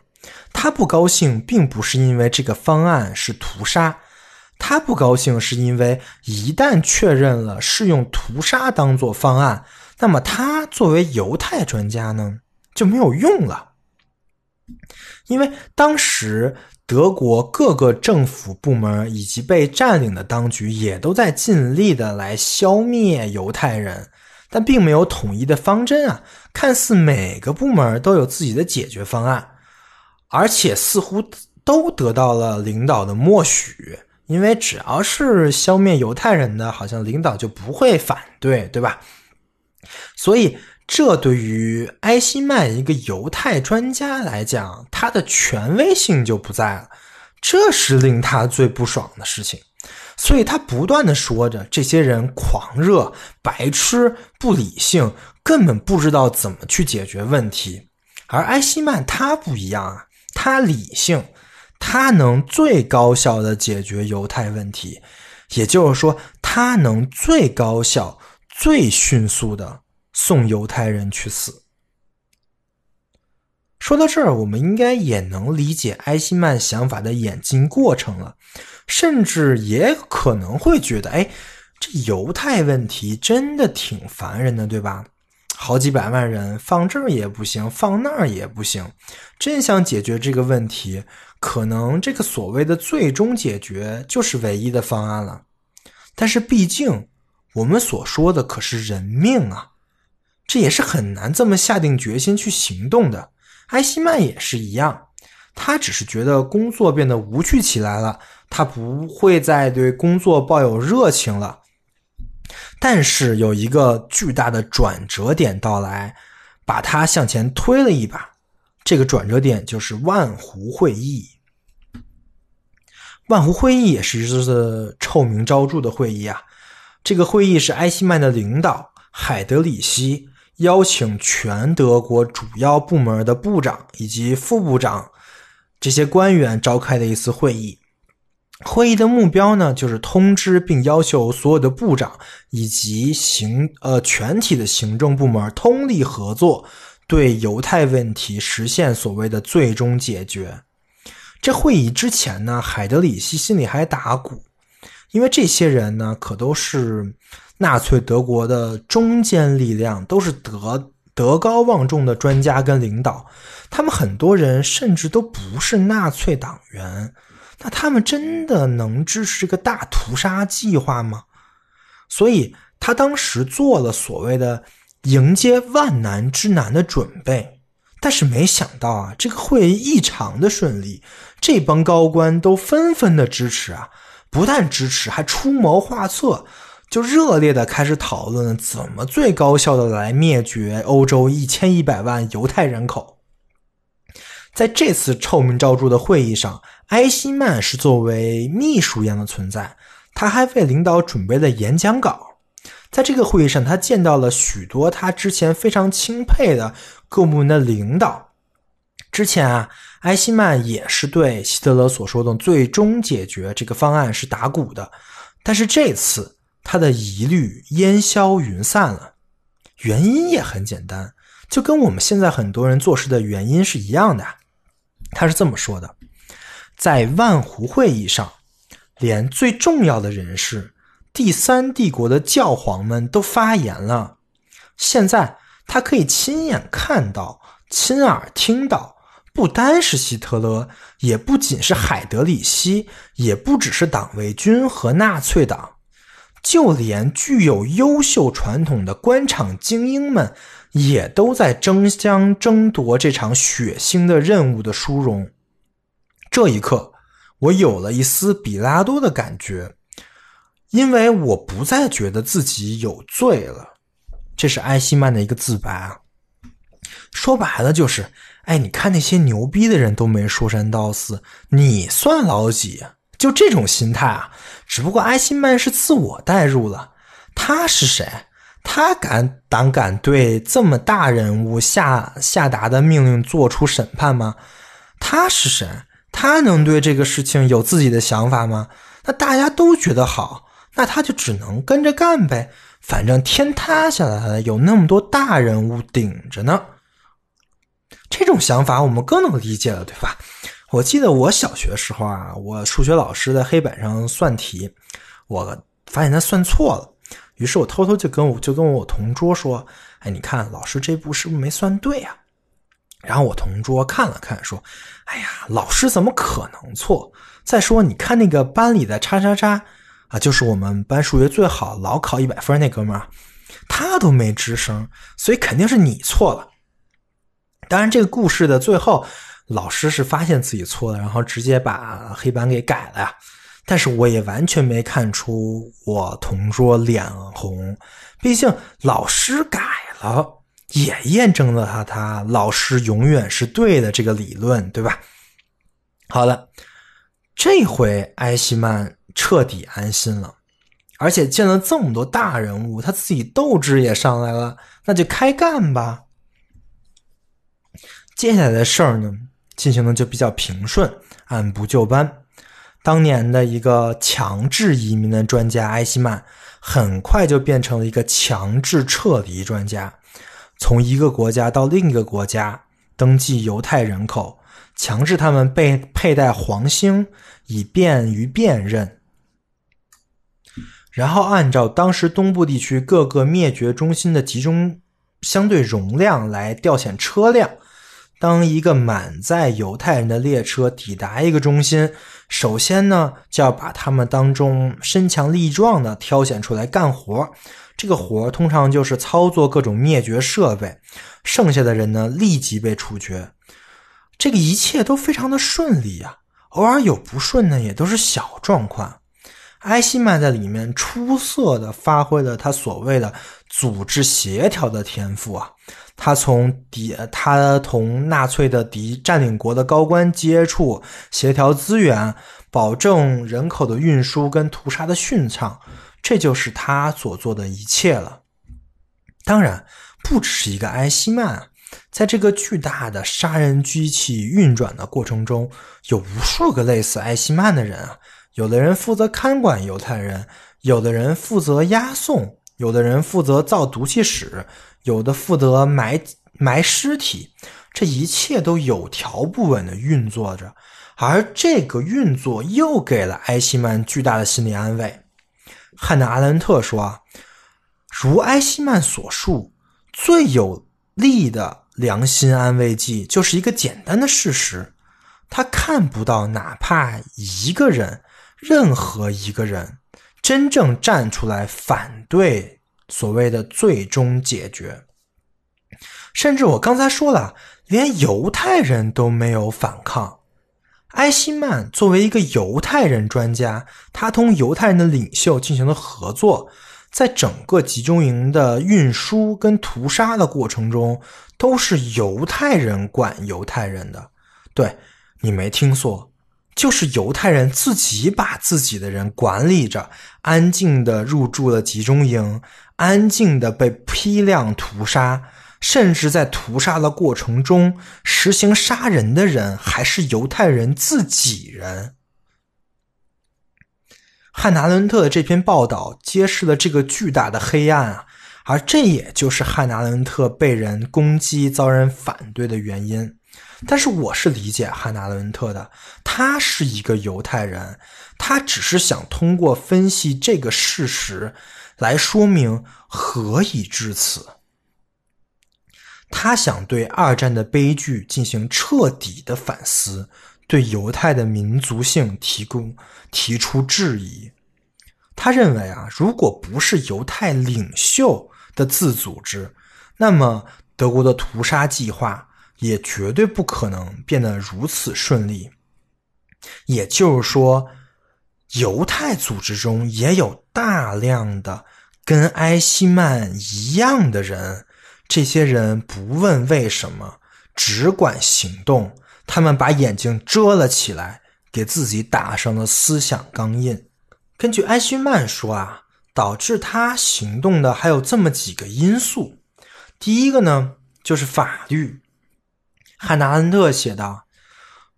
他不高兴并不是因为这个方案是屠杀，他不高兴是因为一旦确认了是用屠杀当做方案，那么他作为犹太专家呢就没有用了。因为当时德国各个政府部门以及被占领的当局也都在尽力的来消灭犹太人，但并没有统一的方针啊。看似每个部门都有自己的解决方案，而且似乎都得到了领导的默许。因为只要是消灭犹太人的，好像领导就不会反对，对吧？所以。这对于埃希曼一个犹太专家来讲，他的权威性就不在了，这是令他最不爽的事情。所以他不断的说着，这些人狂热、白痴、不理性，根本不知道怎么去解决问题。而埃希曼他不一样啊，他理性，他能最高效的解决犹太问题，也就是说，他能最高效、最迅速的。送犹太人去死。说到这儿，我们应该也能理解埃希曼想法的演进过程了，甚至也可能会觉得，哎，这犹太问题真的挺烦人的，对吧？好几百万人放这儿也不行，放那儿也不行，真想解决这个问题，可能这个所谓的最终解决就是唯一的方案了。但是，毕竟我们所说的可是人命啊！这也是很难这么下定决心去行动的。埃希曼也是一样，他只是觉得工作变得无趣起来了，他不会再对工作抱有热情了。但是有一个巨大的转折点到来，把他向前推了一把。这个转折点就是万湖会议。万湖会议也是一次臭名昭著的会议啊。这个会议是埃希曼的领导海德里希。邀请全德国主要部门的部长以及副部长这些官员召开的一次会议。会议的目标呢，就是通知并要求所有的部长以及行呃全体的行政部门通力合作，对犹太问题实现所谓的最终解决。这会议之前呢，海德里希心里还打鼓，因为这些人呢，可都是。纳粹德国的中坚力量都是德德高望重的专家跟领导，他们很多人甚至都不是纳粹党员，那他们真的能支持这个大屠杀计划吗？所以他当时做了所谓的迎接万难之难的准备，但是没想到啊，这个会议异常的顺利，这帮高官都纷纷的支持啊，不但支持，还出谋划策。就热烈的开始讨论怎么最高效的来灭绝欧洲一千一百万犹太人口。在这次臭名昭著的会议上，埃希曼是作为秘书一样的存在，他还为领导准备了演讲稿。在这个会议上，他见到了许多他之前非常钦佩的各部门的领导。之前啊，埃希曼也是对希特勒所说的最终解决这个方案是打鼓的，但是这次。他的疑虑烟消云散了，原因也很简单，就跟我们现在很多人做事的原因是一样的。他是这么说的：在万湖会议上，连最重要的人士、第三帝国的教皇们都发言了。现在他可以亲眼看到、亲耳听到，不单是希特勒，也不仅是海德里希，也不只是党卫军和纳粹党。就连具有优秀传统的官场精英们，也都在争相争夺这场血腥的任务的殊荣。这一刻，我有了一丝比拉多的感觉，因为我不再觉得自己有罪了。这是埃希曼的一个自白啊。说白了就是，哎，你看那些牛逼的人都没说三道四，你算老几？就这种心态啊，只不过埃希曼是自我代入了。他是谁？他敢胆敢对这么大人物下下达的命令做出审判吗？他是谁？他能对这个事情有自己的想法吗？那大家都觉得好，那他就只能跟着干呗。反正天塌下来了，有那么多大人物顶着呢。这种想法我们更能理解了，对吧？我记得我小学时候啊，我数学老师在黑板上算题，我发现他算错了，于是我偷偷就跟我就跟我同桌说：“哎，你看老师这步是不是没算对啊？”然后我同桌看了看，说：“哎呀，老师怎么可能错？再说你看那个班里的叉叉叉啊，就是我们班数学最好、老考一百分那哥们儿，他都没吱声，所以肯定是你错了。”当然，这个故事的最后。老师是发现自己错了，然后直接把黑板给改了呀。但是我也完全没看出我同桌脸红，毕竟老师改了，也验证了他他老师永远是对的这个理论，对吧？好了，这回埃希曼彻底安心了，而且见了这么多大人物，他自己斗志也上来了，那就开干吧。接下来的事儿呢？进行的就比较平顺，按部就班。当年的一个强制移民的专家埃希曼，很快就变成了一个强制撤离专家，从一个国家到另一个国家登记犹太人口，强制他们被佩戴黄星，以便于辨认。然后按照当时东部地区各个灭绝中心的集中相对容量来调遣车辆。当一个满载犹太人的列车抵达一个中心，首先呢就要把他们当中身强力壮的挑选出来干活。这个活通常就是操作各种灭绝设备，剩下的人呢立即被处决。这个一切都非常的顺利呀，偶尔有不顺呢，也都是小状况。埃希曼在里面出色的发挥了他所谓的组织协调的天赋啊。他从敌，他同纳粹的敌占领国的高官接触，协调资源，保证人口的运输跟屠杀的顺畅，这就是他所做的一切了。当然，不只是一个埃希曼，在这个巨大的杀人机器运转的过程中，有无数个类似埃希曼的人啊。有的人负责看管犹太人，有的人负责押送，有的人负责造毒气室。有的负责埋埋尸体，这一切都有条不紊的运作着，而这个运作又给了埃希曼巨大的心理安慰。汉娜·阿伦特说：“啊，如埃希曼所述，最有力的良心安慰剂就是一个简单的事实：他看不到哪怕一个人，任何一个人真正站出来反对。”所谓的最终解决，甚至我刚才说了，连犹太人都没有反抗。埃希曼作为一个犹太人专家，他同犹太人的领袖进行了合作，在整个集中营的运输跟屠杀的过程中，都是犹太人管犹太人的。对你没听错。就是犹太人自己把自己的人管理着，安静的入住了集中营，安静的被批量屠杀，甚至在屠杀的过程中实行杀人的人还是犹太人自己人。汉娜·伦特的这篇报道揭示了这个巨大的黑暗啊，而这也就是汉娜·伦特被人攻击、遭人反对的原因。但是我是理解汉娜·伦特的，他是一个犹太人，他只是想通过分析这个事实来说明何以至此。他想对二战的悲剧进行彻底的反思，对犹太的民族性提供提出质疑。他认为啊，如果不是犹太领袖的自组织，那么德国的屠杀计划。也绝对不可能变得如此顺利。也就是说，犹太组织中也有大量的跟埃希曼一样的人，这些人不问为什么，只管行动。他们把眼睛遮了起来，给自己打上了思想钢印。根据埃希曼说啊，导致他行动的还有这么几个因素。第一个呢，就是法律。汉娜·恩特写道：“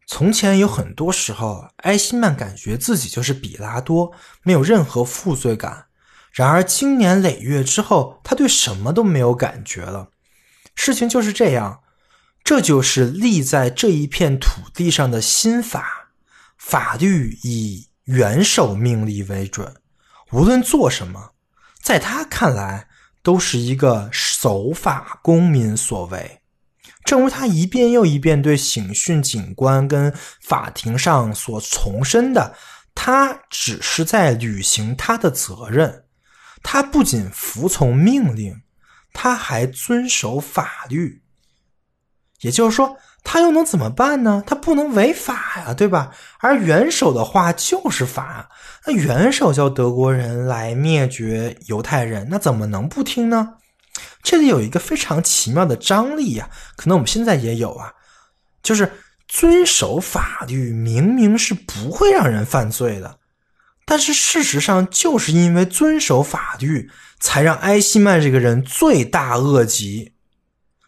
从前有很多时候，埃希曼感觉自己就是比拉多，没有任何负罪感。然而，经年累月之后，他对什么都没有感觉了。事情就是这样，这就是立在这一片土地上的新法，法律以元首命令为准，无论做什么，在他看来都是一个守法公民所为。正如他一遍又一遍对刑讯警官跟法庭上所重申的，他只是在履行他的责任。他不仅服从命令，他还遵守法律。也就是说，他又能怎么办呢？他不能违法呀，对吧？而元首的话就是法。那元首叫德国人来灭绝犹太人，那怎么能不听呢？这里有一个非常奇妙的张力呀，可能我们现在也有啊，就是遵守法律明明是不会让人犯罪的，但是事实上就是因为遵守法律，才让埃希曼这个人罪大恶极。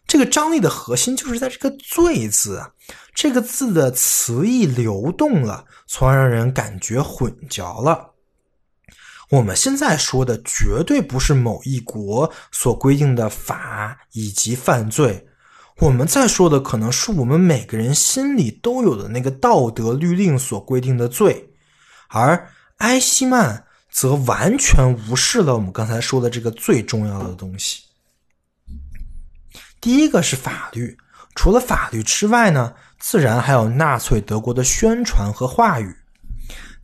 这个张力的核心就是在这个“罪”字，这个字的词义流动了，从而让人感觉混淆了。我们现在说的绝对不是某一国所规定的法以及犯罪，我们在说的可能是我们每个人心里都有的那个道德律令所规定的罪，而埃希曼则完全无视了我们刚才说的这个最重要的东西。第一个是法律，除了法律之外呢，自然还有纳粹德国的宣传和话语。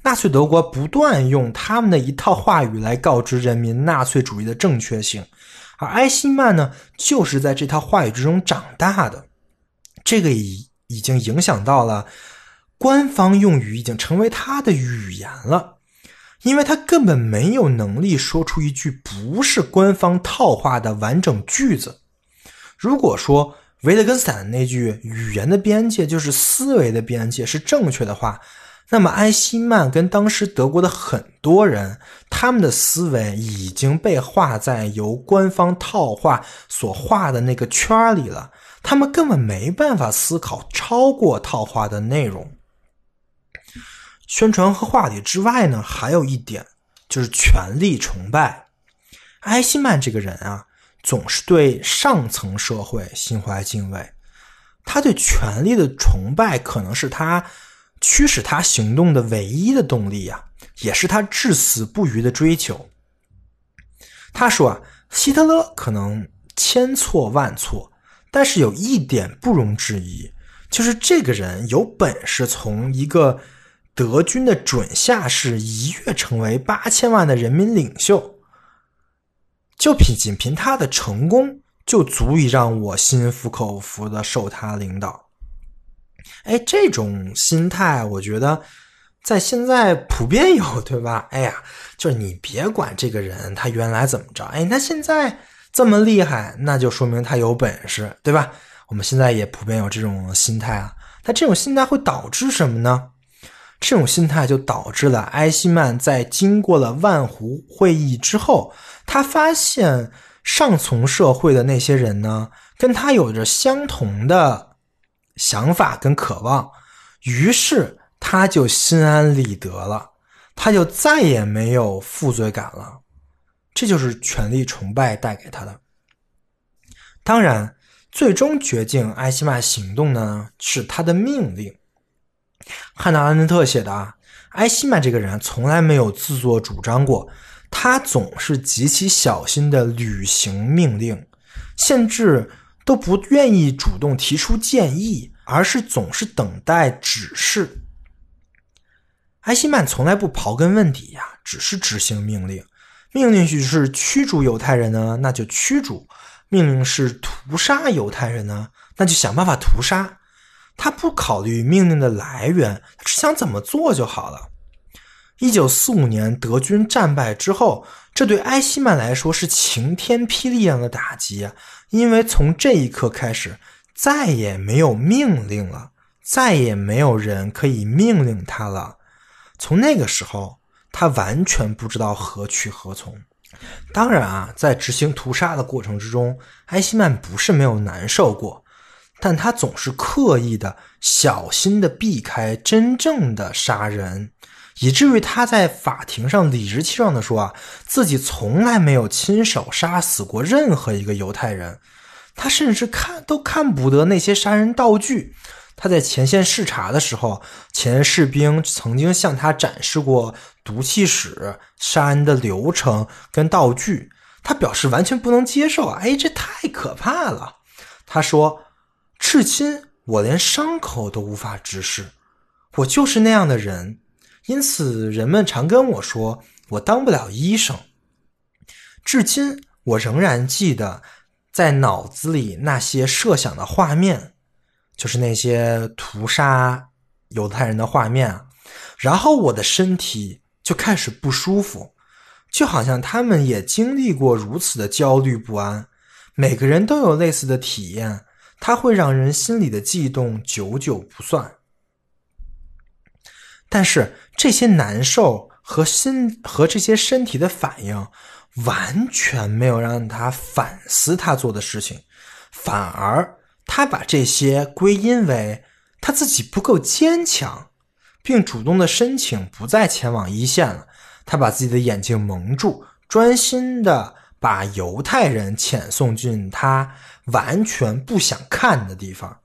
纳粹德国不断用他们的一套话语来告知人民纳粹主义的正确性，而埃希曼呢，就是在这套话语之中长大的。这个已已经影响到了官方用语，已经成为他的语言了，因为他根本没有能力说出一句不是官方套话的完整句子。如果说维特根斯坦那句“语言的边界就是思维的边界”是正确的话。那么，埃希曼跟当时德国的很多人，他们的思维已经被画在由官方套话所画的那个圈里了，他们根本没办法思考超过套话的内容。宣传和话题之外呢，还有一点就是权力崇拜。埃希曼这个人啊，总是对上层社会心怀敬畏，他对权力的崇拜可能是他。驱使他行动的唯一的动力呀，也是他至死不渝的追求。他说啊，希特勒可能千错万错，但是有一点不容置疑，就是这个人有本事从一个德军的准下士一跃成为八千万的人民领袖，就凭仅凭他的成功，就足以让我心服口服的受他领导。哎，这种心态，我觉得在现在普遍有，对吧？哎呀，就是你别管这个人他原来怎么着，哎，他现在这么厉害，那就说明他有本事，对吧？我们现在也普遍有这种心态啊。那这种心态会导致什么呢？这种心态就导致了埃希曼在经过了万湖会议之后，他发现上层社会的那些人呢，跟他有着相同的。想法跟渴望，于是他就心安理得了，他就再也没有负罪感了。这就是权力崇拜带给他的。当然，最终决定埃希曼行动呢，是他的命令。汉娜·阿伦特写的啊，埃希曼这个人从来没有自作主张过，他总是极其小心的履行命令，甚至。都不愿意主动提出建议，而是总是等待指示。埃希曼从来不刨根问底呀，只是执行命令。命令是驱逐犹太人呢，那就驱逐；命令是屠杀犹太人呢，那就想办法屠杀。他不考虑命令的来源，他只想怎么做就好了。一九四五年德军战败之后，这对埃希曼来说是晴天霹雳一样的打击！因为从这一刻开始，再也没有命令了，再也没有人可以命令他了。从那个时候，他完全不知道何去何从。当然啊，在执行屠杀的过程之中，埃希曼不是没有难受过，但他总是刻意的、小心的避开真正的杀人，以至于他在法庭上理直气壮的说：“啊，自己从来没有亲手杀死过任何一个犹太人，他甚至看都看不得那些杀人道具。”他在前线视察的时候，前士兵曾经向他展示过毒气室杀人的流程跟道具，他表示完全不能接受啊！哎，这太可怕了。他说。至今我连伤口都无法直视，我就是那样的人，因此人们常跟我说我当不了医生。至今我仍然记得在脑子里那些设想的画面，就是那些屠杀犹太人的画面，然后我的身体就开始不舒服，就好像他们也经历过如此的焦虑不安，每个人都有类似的体验。它会让人心里的悸动久久不算，但是这些难受和心和这些身体的反应，完全没有让他反思他做的事情，反而他把这些归因为他自己不够坚强，并主动的申请不再前往一线了。他把自己的眼睛蒙住，专心的把犹太人遣送进他。完全不想看的地方，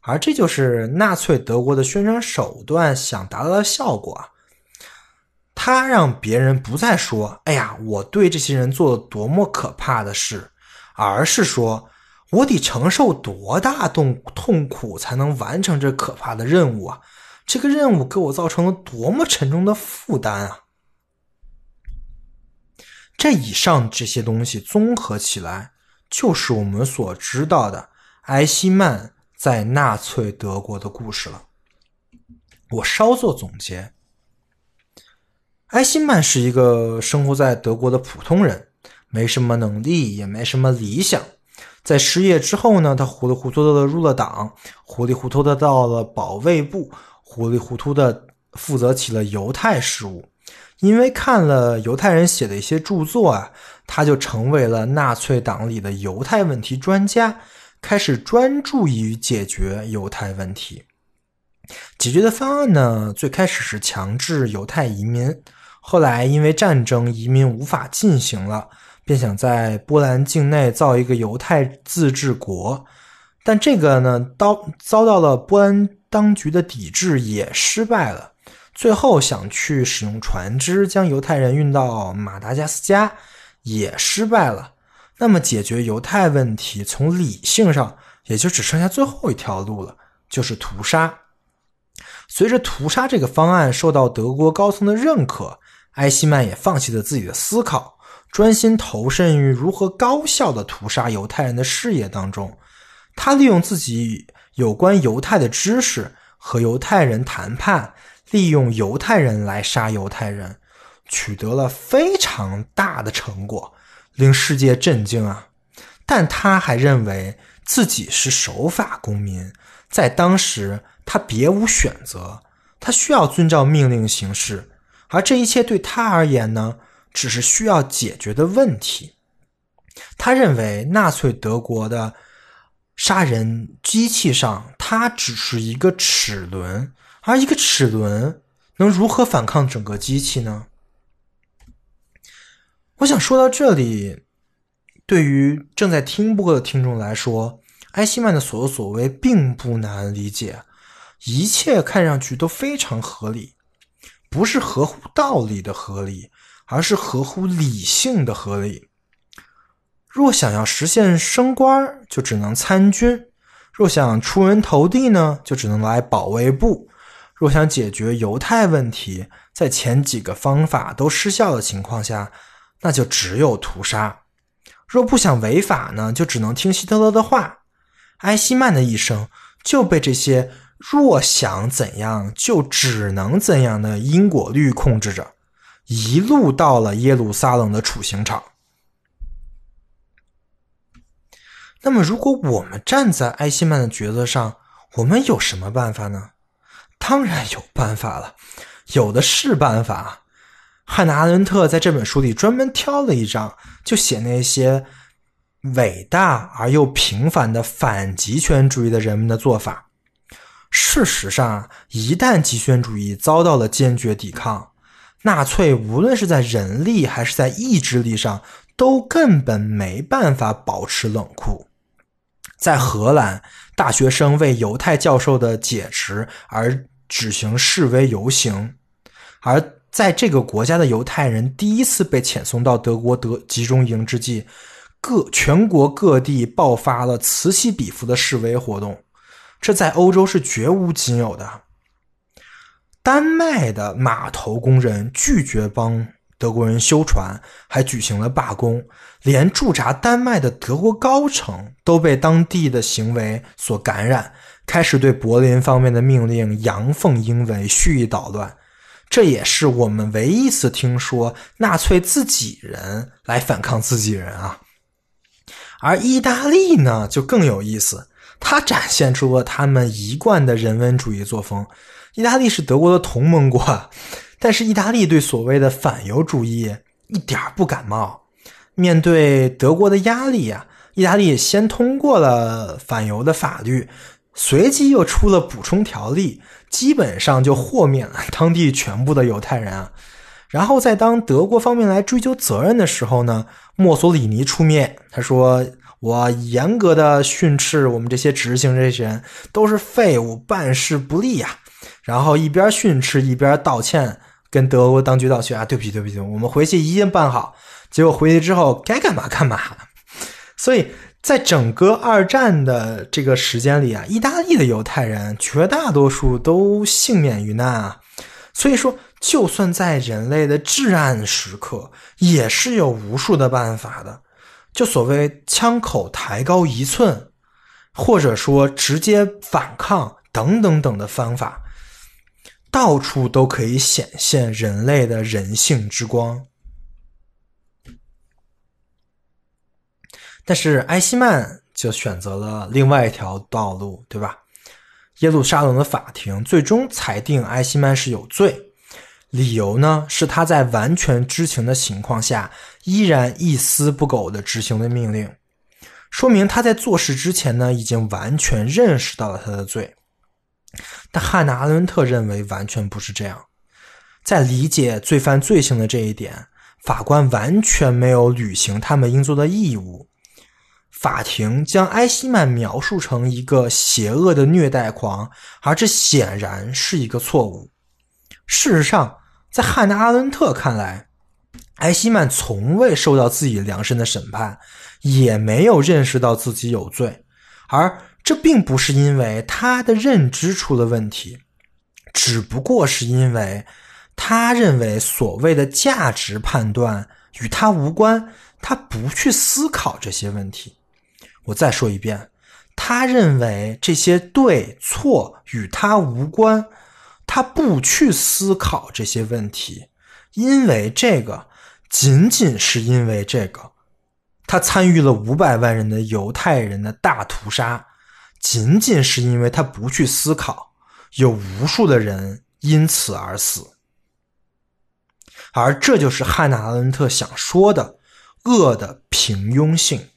而这就是纳粹德国的宣传手段想达到的效果啊！他让别人不再说“哎呀，我对这些人做了多么可怕的事”，而是说“我得承受多大痛痛苦才能完成这可怕的任务啊！这个任务给我造成了多么沉重的负担啊！”这以上这些东西综合起来。就是我们所知道的埃希曼在纳粹德国的故事了。我稍作总结：埃希曼是一个生活在德国的普通人，没什么能力，也没什么理想。在失业之后呢，他糊里糊涂的入了党，糊里糊涂的到了保卫部，糊里糊涂的负责起了犹太事务。因为看了犹太人写的一些著作啊，他就成为了纳粹党里的犹太问题专家，开始专注于解决犹太问题。解决的方案呢，最开始是强制犹太移民，后来因为战争移民无法进行了，便想在波兰境内造一个犹太自治国，但这个呢，遭遭到了波兰当局的抵制，也失败了。最后想去使用船只将犹太人运到马达加斯加，也失败了。那么解决犹太问题，从理性上也就只剩下最后一条路了，就是屠杀。随着屠杀这个方案受到德国高层的认可，埃希曼也放弃了自己的思考，专心投身于如何高效的屠杀犹太人的事业当中。他利用自己有关犹太的知识和犹太人谈判。利用犹太人来杀犹太人，取得了非常大的成果，令世界震惊啊！但他还认为自己是守法公民，在当时他别无选择，他需要遵照命令行事，而这一切对他而言呢，只是需要解决的问题。他认为纳粹德国的杀人机器上，他只是一个齿轮。而一个齿轮能如何反抗整个机器呢？我想说到这里，对于正在听播的听众来说，埃希曼的所作所为并不难理解，一切看上去都非常合理，不是合乎道理的合理，而是合乎理性的合理。若想要实现升官，就只能参军；若想出人头地呢，就只能来保卫部。若想解决犹太问题，在前几个方法都失效的情况下，那就只有屠杀。若不想违法呢，就只能听希特勒的话。埃希曼的一生就被这些“若想怎样就只能怎样的”因果律控制着，一路到了耶路撒冷的处刑场。那么，如果我们站在埃希曼的角色上，我们有什么办法呢？当然有办法了，有的是办法。汉娜·阿伦特在这本书里专门挑了一章，就写那些伟大而又平凡的反极权主义的人们的做法。事实上，一旦极权主义遭到了坚决抵抗，纳粹无论是在人力还是在意志力上，都根本没办法保持冷酷。在荷兰，大学生为犹太教授的解职而举行示威游行，而在这个国家的犹太人第一次被遣送到德国德集中营之际，各全国各地爆发了此起彼伏的示威活动，这在欧洲是绝无仅有的。丹麦的码头工人拒绝帮德国人修船，还举行了罢工。连驻扎丹麦的德国高层都被当地的行为所感染，开始对柏林方面的命令阳奉阴违、蓄意捣乱。这也是我们唯一一次听说纳粹自己人来反抗自己人啊。而意大利呢，就更有意思，它展现出了他们一贯的人文主义作风。意大利是德国的同盟国，但是意大利对所谓的反犹主义一点不感冒。面对德国的压力呀，意大利先通过了反犹的法律，随即又出了补充条例，基本上就豁免了当地全部的犹太人啊。然后在当德国方面来追究责任的时候呢，墨索里尼出面，他说：“我严格的训斥我们这些执行这些人都是废物，办事不力呀。”然后一边训斥一边道歉，跟德国当局道歉啊，对不起，对不起，我们回去一定办好。结果回去之后该干嘛干嘛，所以在整个二战的这个时间里啊，意大利的犹太人绝大多数都幸免于难啊。所以说，就算在人类的至暗时刻，也是有无数的办法的。就所谓枪口抬高一寸，或者说直接反抗等等等的方法，到处都可以显现人类的人性之光。但是埃希曼就选择了另外一条道路，对吧？耶路撒冷的法庭最终裁定埃希曼是有罪，理由呢是他在完全知情的情况下，依然一丝不苟地执行了命令，说明他在做事之前呢，已经完全认识到了他的罪。但汉娜·阿伦特认为完全不是这样，在理解罪犯罪行的这一点，法官完全没有履行他们应做的义务。法庭将埃希曼描述成一个邪恶的虐待狂，而这显然是一个错误。事实上，在汉娜·阿伦特看来，埃希曼从未受到自己量身的审判，也没有认识到自己有罪，而这并不是因为他的认知出了问题，只不过是因为他认为所谓的价值判断与他无关，他不去思考这些问题。我再说一遍，他认为这些对错与他无关，他不去思考这些问题，因为这个仅仅是因为这个，他参与了五百万人的犹太人的大屠杀，仅仅是因为他不去思考，有无数的人因此而死，而这就是汉娜·阿伦特想说的恶的平庸性。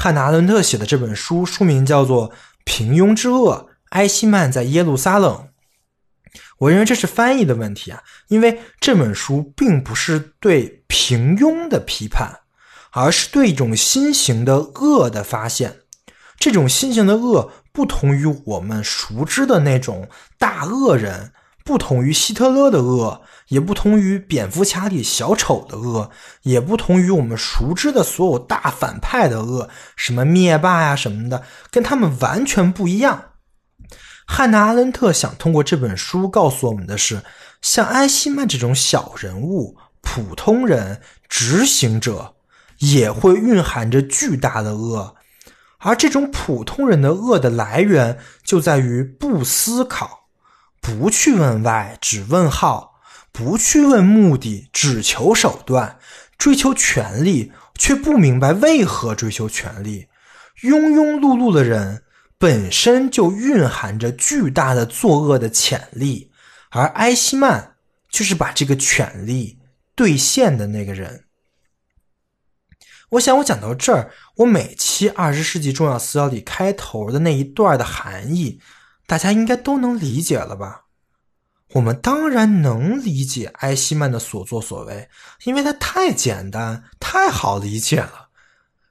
汉娜·阿伦特写的这本书书名叫做《平庸之恶：埃希曼在耶路撒冷》。我认为这是翻译的问题啊，因为这本书并不是对平庸的批判，而是对一种新型的恶的发现。这种新型的恶不同于我们熟知的那种大恶人。不同于希特勒的恶，也不同于蝙蝠侠里小丑的恶，也不同于我们熟知的所有大反派的恶，什么灭霸呀什么的，跟他们完全不一样。汉娜·阿伦特想通过这本书告诉我们的是，像埃希曼这种小人物、普通人、执行者，也会蕴含着巨大的恶，而这种普通人的恶的来源就在于不思考。不去问 why，只问 how；不去问目的，只求手段；追求权力，却不明白为何追求权力。庸庸碌碌的人本身就蕴含着巨大的作恶的潜力，而埃希曼就是把这个权力兑现的那个人。我想，我讲到这儿，我每期二十世纪重要思想里开头的那一段的含义，大家应该都能理解了吧？我们当然能理解埃希曼的所作所为，因为他太简单、太好理解了。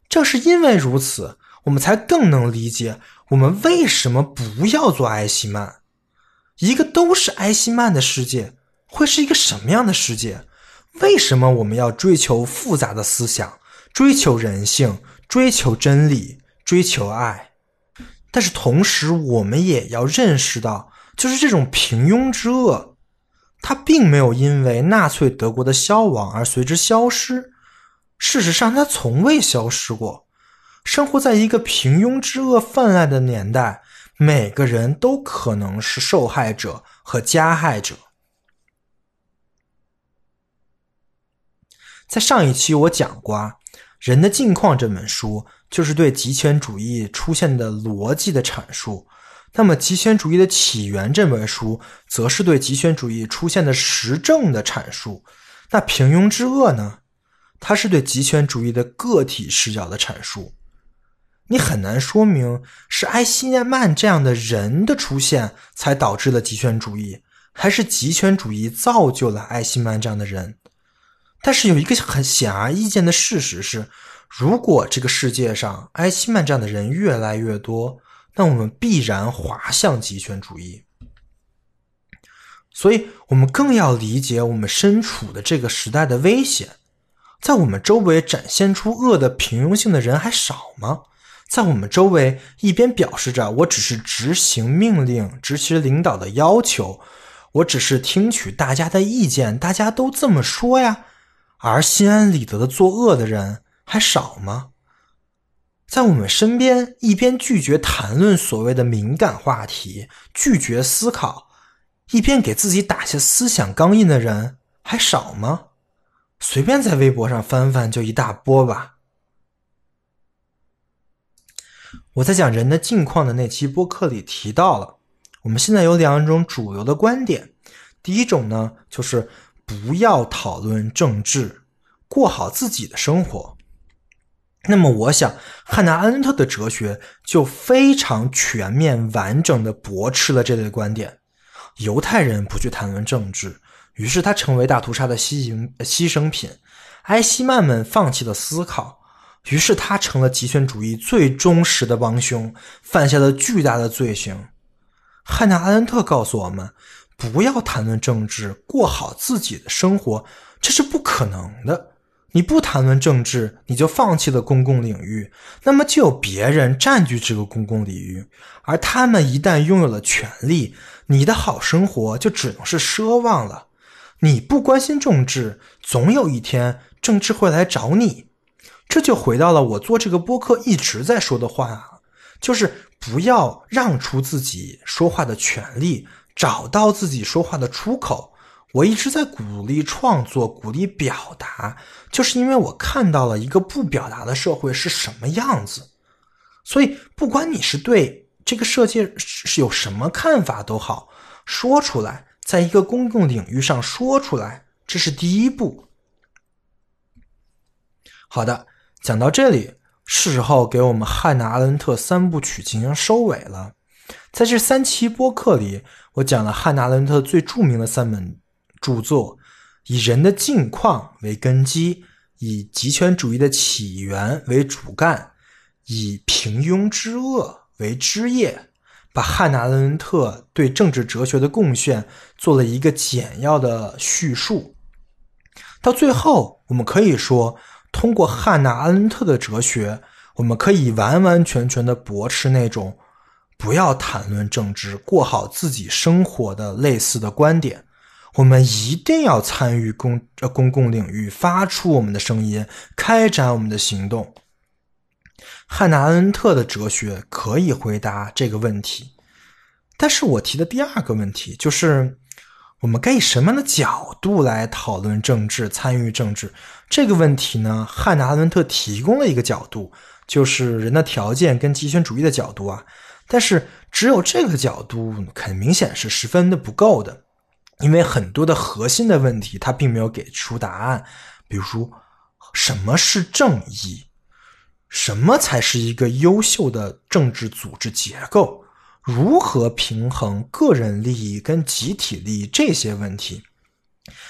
正是因为如此，我们才更能理解我们为什么不要做埃希曼。一个都是埃希曼的世界，会是一个什么样的世界？为什么我们要追求复杂的思想？追求人性，追求真理，追求爱，但是同时，我们也要认识到，就是这种平庸之恶，它并没有因为纳粹德国的消亡而随之消失。事实上，它从未消失过。生活在一个平庸之恶泛滥的年代，每个人都可能是受害者和加害者。在上一期我讲过啊。《人的境况》这本书就是对极权主义出现的逻辑的阐述，那么《极权主义的起源》这本书则是对极权主义出现的实证的阐述。那平庸之恶呢？它是对极权主义的个体视角的阐述。你很难说明是埃希曼这样的人的出现才导致了极权主义，还是极权主义造就了埃希曼这样的人。但是有一个很显而易见的事实是，如果这个世界上埃希曼这样的人越来越多，那我们必然滑向极权主义。所以，我们更要理解我们身处的这个时代的危险。在我们周围展现出恶的平庸性的人还少吗？在我们周围一边表示着我只是执行命令、执行领导的要求，我只是听取大家的意见，大家都这么说呀。而心安理得的作恶的人还少吗？在我们身边，一边拒绝谈论所谓的敏感话题，拒绝思考，一边给自己打下思想钢印的人还少吗？随便在微博上翻翻，就一大波吧。我在讲人的境况的那期播客里提到了，我们现在有两种主流的观点，第一种呢，就是。不要讨论政治，过好自己的生活。那么，我想汉娜·阿伦特的哲学就非常全面、完整的驳斥了这类观点。犹太人不去谈论政治，于是他成为大屠杀的牺牲牺牲品；埃希曼们放弃了思考，于是他成了极权主义最忠实的帮凶，犯下了巨大的罪行。汉娜·阿伦特告诉我们。不要谈论政治，过好自己的生活，这是不可能的。你不谈论政治，你就放弃了公共领域，那么就有别人占据这个公共领域，而他们一旦拥有了权利，你的好生活就只能是奢望了。你不关心政治，总有一天政治会来找你。这就回到了我做这个播客一直在说的话，就是不要让出自己说话的权利。找到自己说话的出口，我一直在鼓励创作，鼓励表达，就是因为我看到了一个不表达的社会是什么样子。所以，不管你是对这个世界是有什么看法都好，说出来，在一个公共领域上说出来，这是第一步。好的，讲到这里，是时候给我们汉娜·阿伦特三部曲进行收尾了。在这三期播客里。我讲了汉娜·阿伦特最著名的三本著作，以人的境况为根基，以极权主义的起源为主干，以平庸之恶为枝叶，把汉娜·阿伦特对政治哲学的贡献做了一个简要的叙述。到最后，我们可以说，通过汉娜·阿伦特的哲学，我们可以完完全全的驳斥那种。不要谈论政治，过好自己生活的类似的观点。我们一定要参与公呃公共领域，发出我们的声音，开展我们的行动。汉娜·阿伦特的哲学可以回答这个问题，但是我提的第二个问题就是，我们该以什么样的角度来讨论政治、参与政治这个问题呢？汉娜·阿伦特提供了一个角度，就是人的条件跟极权主义的角度啊。但是，只有这个角度很明显是十分的不够的，因为很多的核心的问题他并没有给出答案。比如说，什么是正义？什么才是一个优秀的政治组织结构？如何平衡个人利益跟集体利益这些问题？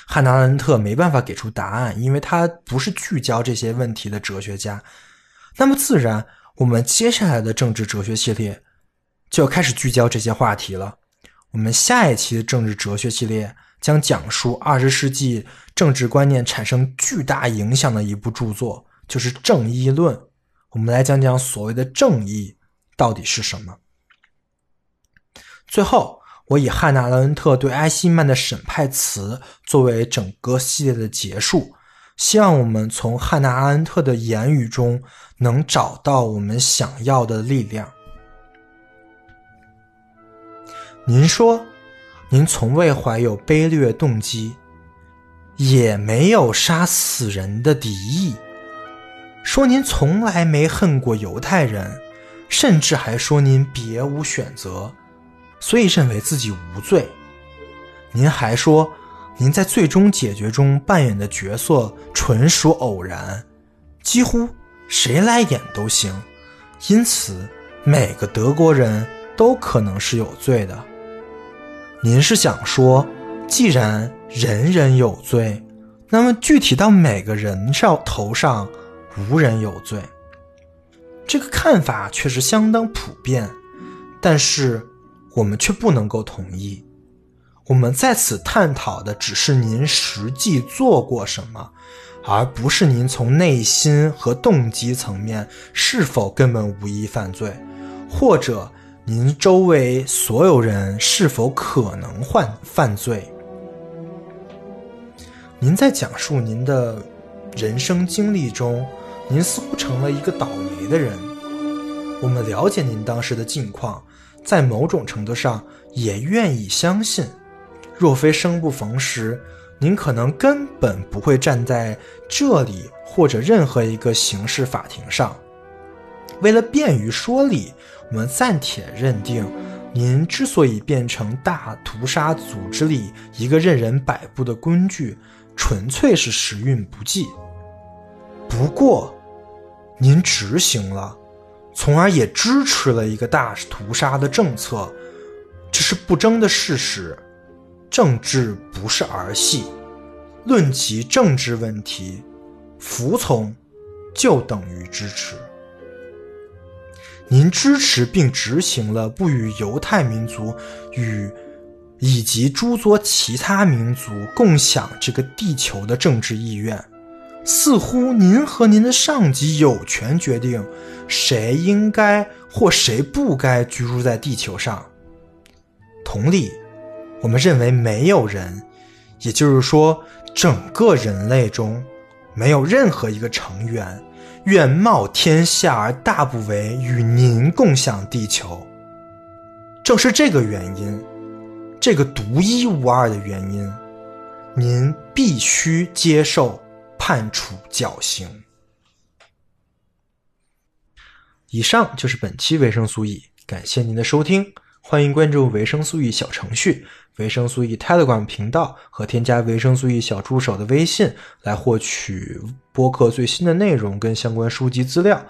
汉娜·阿伦特没办法给出答案，因为他不是聚焦这些问题的哲学家。那么，自然我们接下来的政治哲学系列就要开始聚焦这些话题了。我们下一期的政治哲学系列将讲述二十世纪政治观念产生巨大影响的一部著作，就是《正义论》。我们来讲讲所谓的正义到底是什么。最后。我以汉娜·阿伦特对埃希曼的审判词作为整个系列的结束，希望我们从汉娜·阿伦特的言语中能找到我们想要的力量。您说，您从未怀有卑劣动机，也没有杀死人的敌意，说您从来没恨过犹太人，甚至还说您别无选择。所以认为自己无罪。您还说，您在最终解决中扮演的角色纯属偶然，几乎谁来演都行。因此，每个德国人都可能是有罪的。您是想说，既然人人有罪，那么具体到每个人上头上，无人有罪？这个看法确实相当普遍，但是。我们却不能够同意。我们在此探讨的只是您实际做过什么，而不是您从内心和动机层面是否根本无意犯罪，或者您周围所有人是否可能犯犯罪。您在讲述您的人生经历中，您似乎成了一个倒霉的人。我们了解您当时的境况。在某种程度上，也愿意相信，若非生不逢时，您可能根本不会站在这里或者任何一个刑事法庭上。为了便于说理，我们暂且认定，您之所以变成大屠杀组织里一个任人摆布的工具，纯粹是时运不济。不过，您执行了。从而也支持了一个大屠杀的政策，这是不争的事实。政治不是儿戏，论及政治问题，服从就等于支持。您支持并执行了不与犹太民族与以及诸多其他民族共享这个地球的政治意愿。似乎您和您的上级有权决定谁应该或谁不该居住在地球上。同理，我们认为没有人，也就是说，整个人类中没有任何一个成员愿冒天下而大不为与您共享地球。正是这个原因，这个独一无二的原因，您必须接受。判处绞刑。以上就是本期维生素 E，感谢您的收听，欢迎关注维生素 E 小程序、维生素 E Telegram 频道和添加维生素 E 小助手的微信来获取播客最新的内容跟相关书籍资料，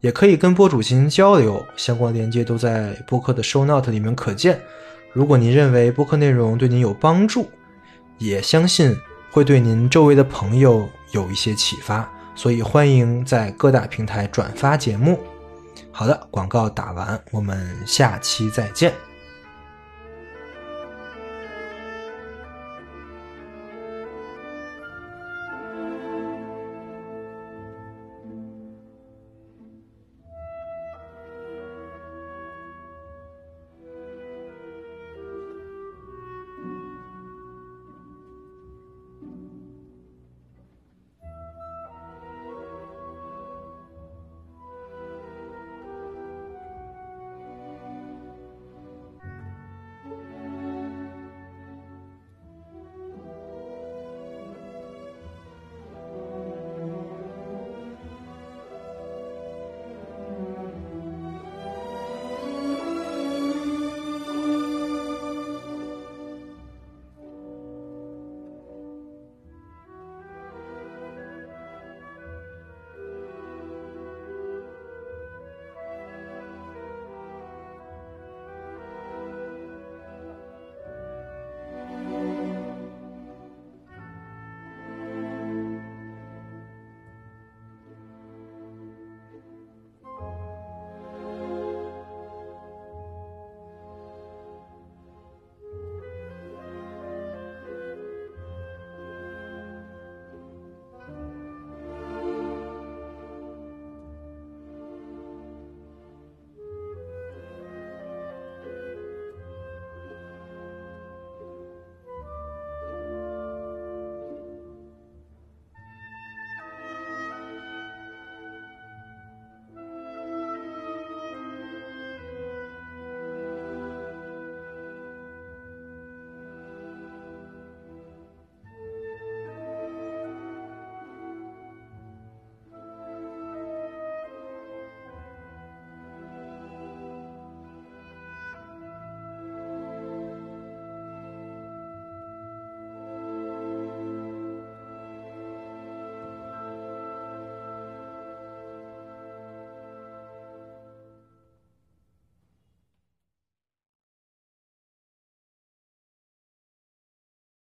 也可以跟播主进行交流，相关链接都在播客的 Show Note 里面可见。如果您认为播客内容对您有帮助，也相信。会对您周围的朋友有一些启发，所以欢迎在各大平台转发节目。好的，广告打完，我们下期再见。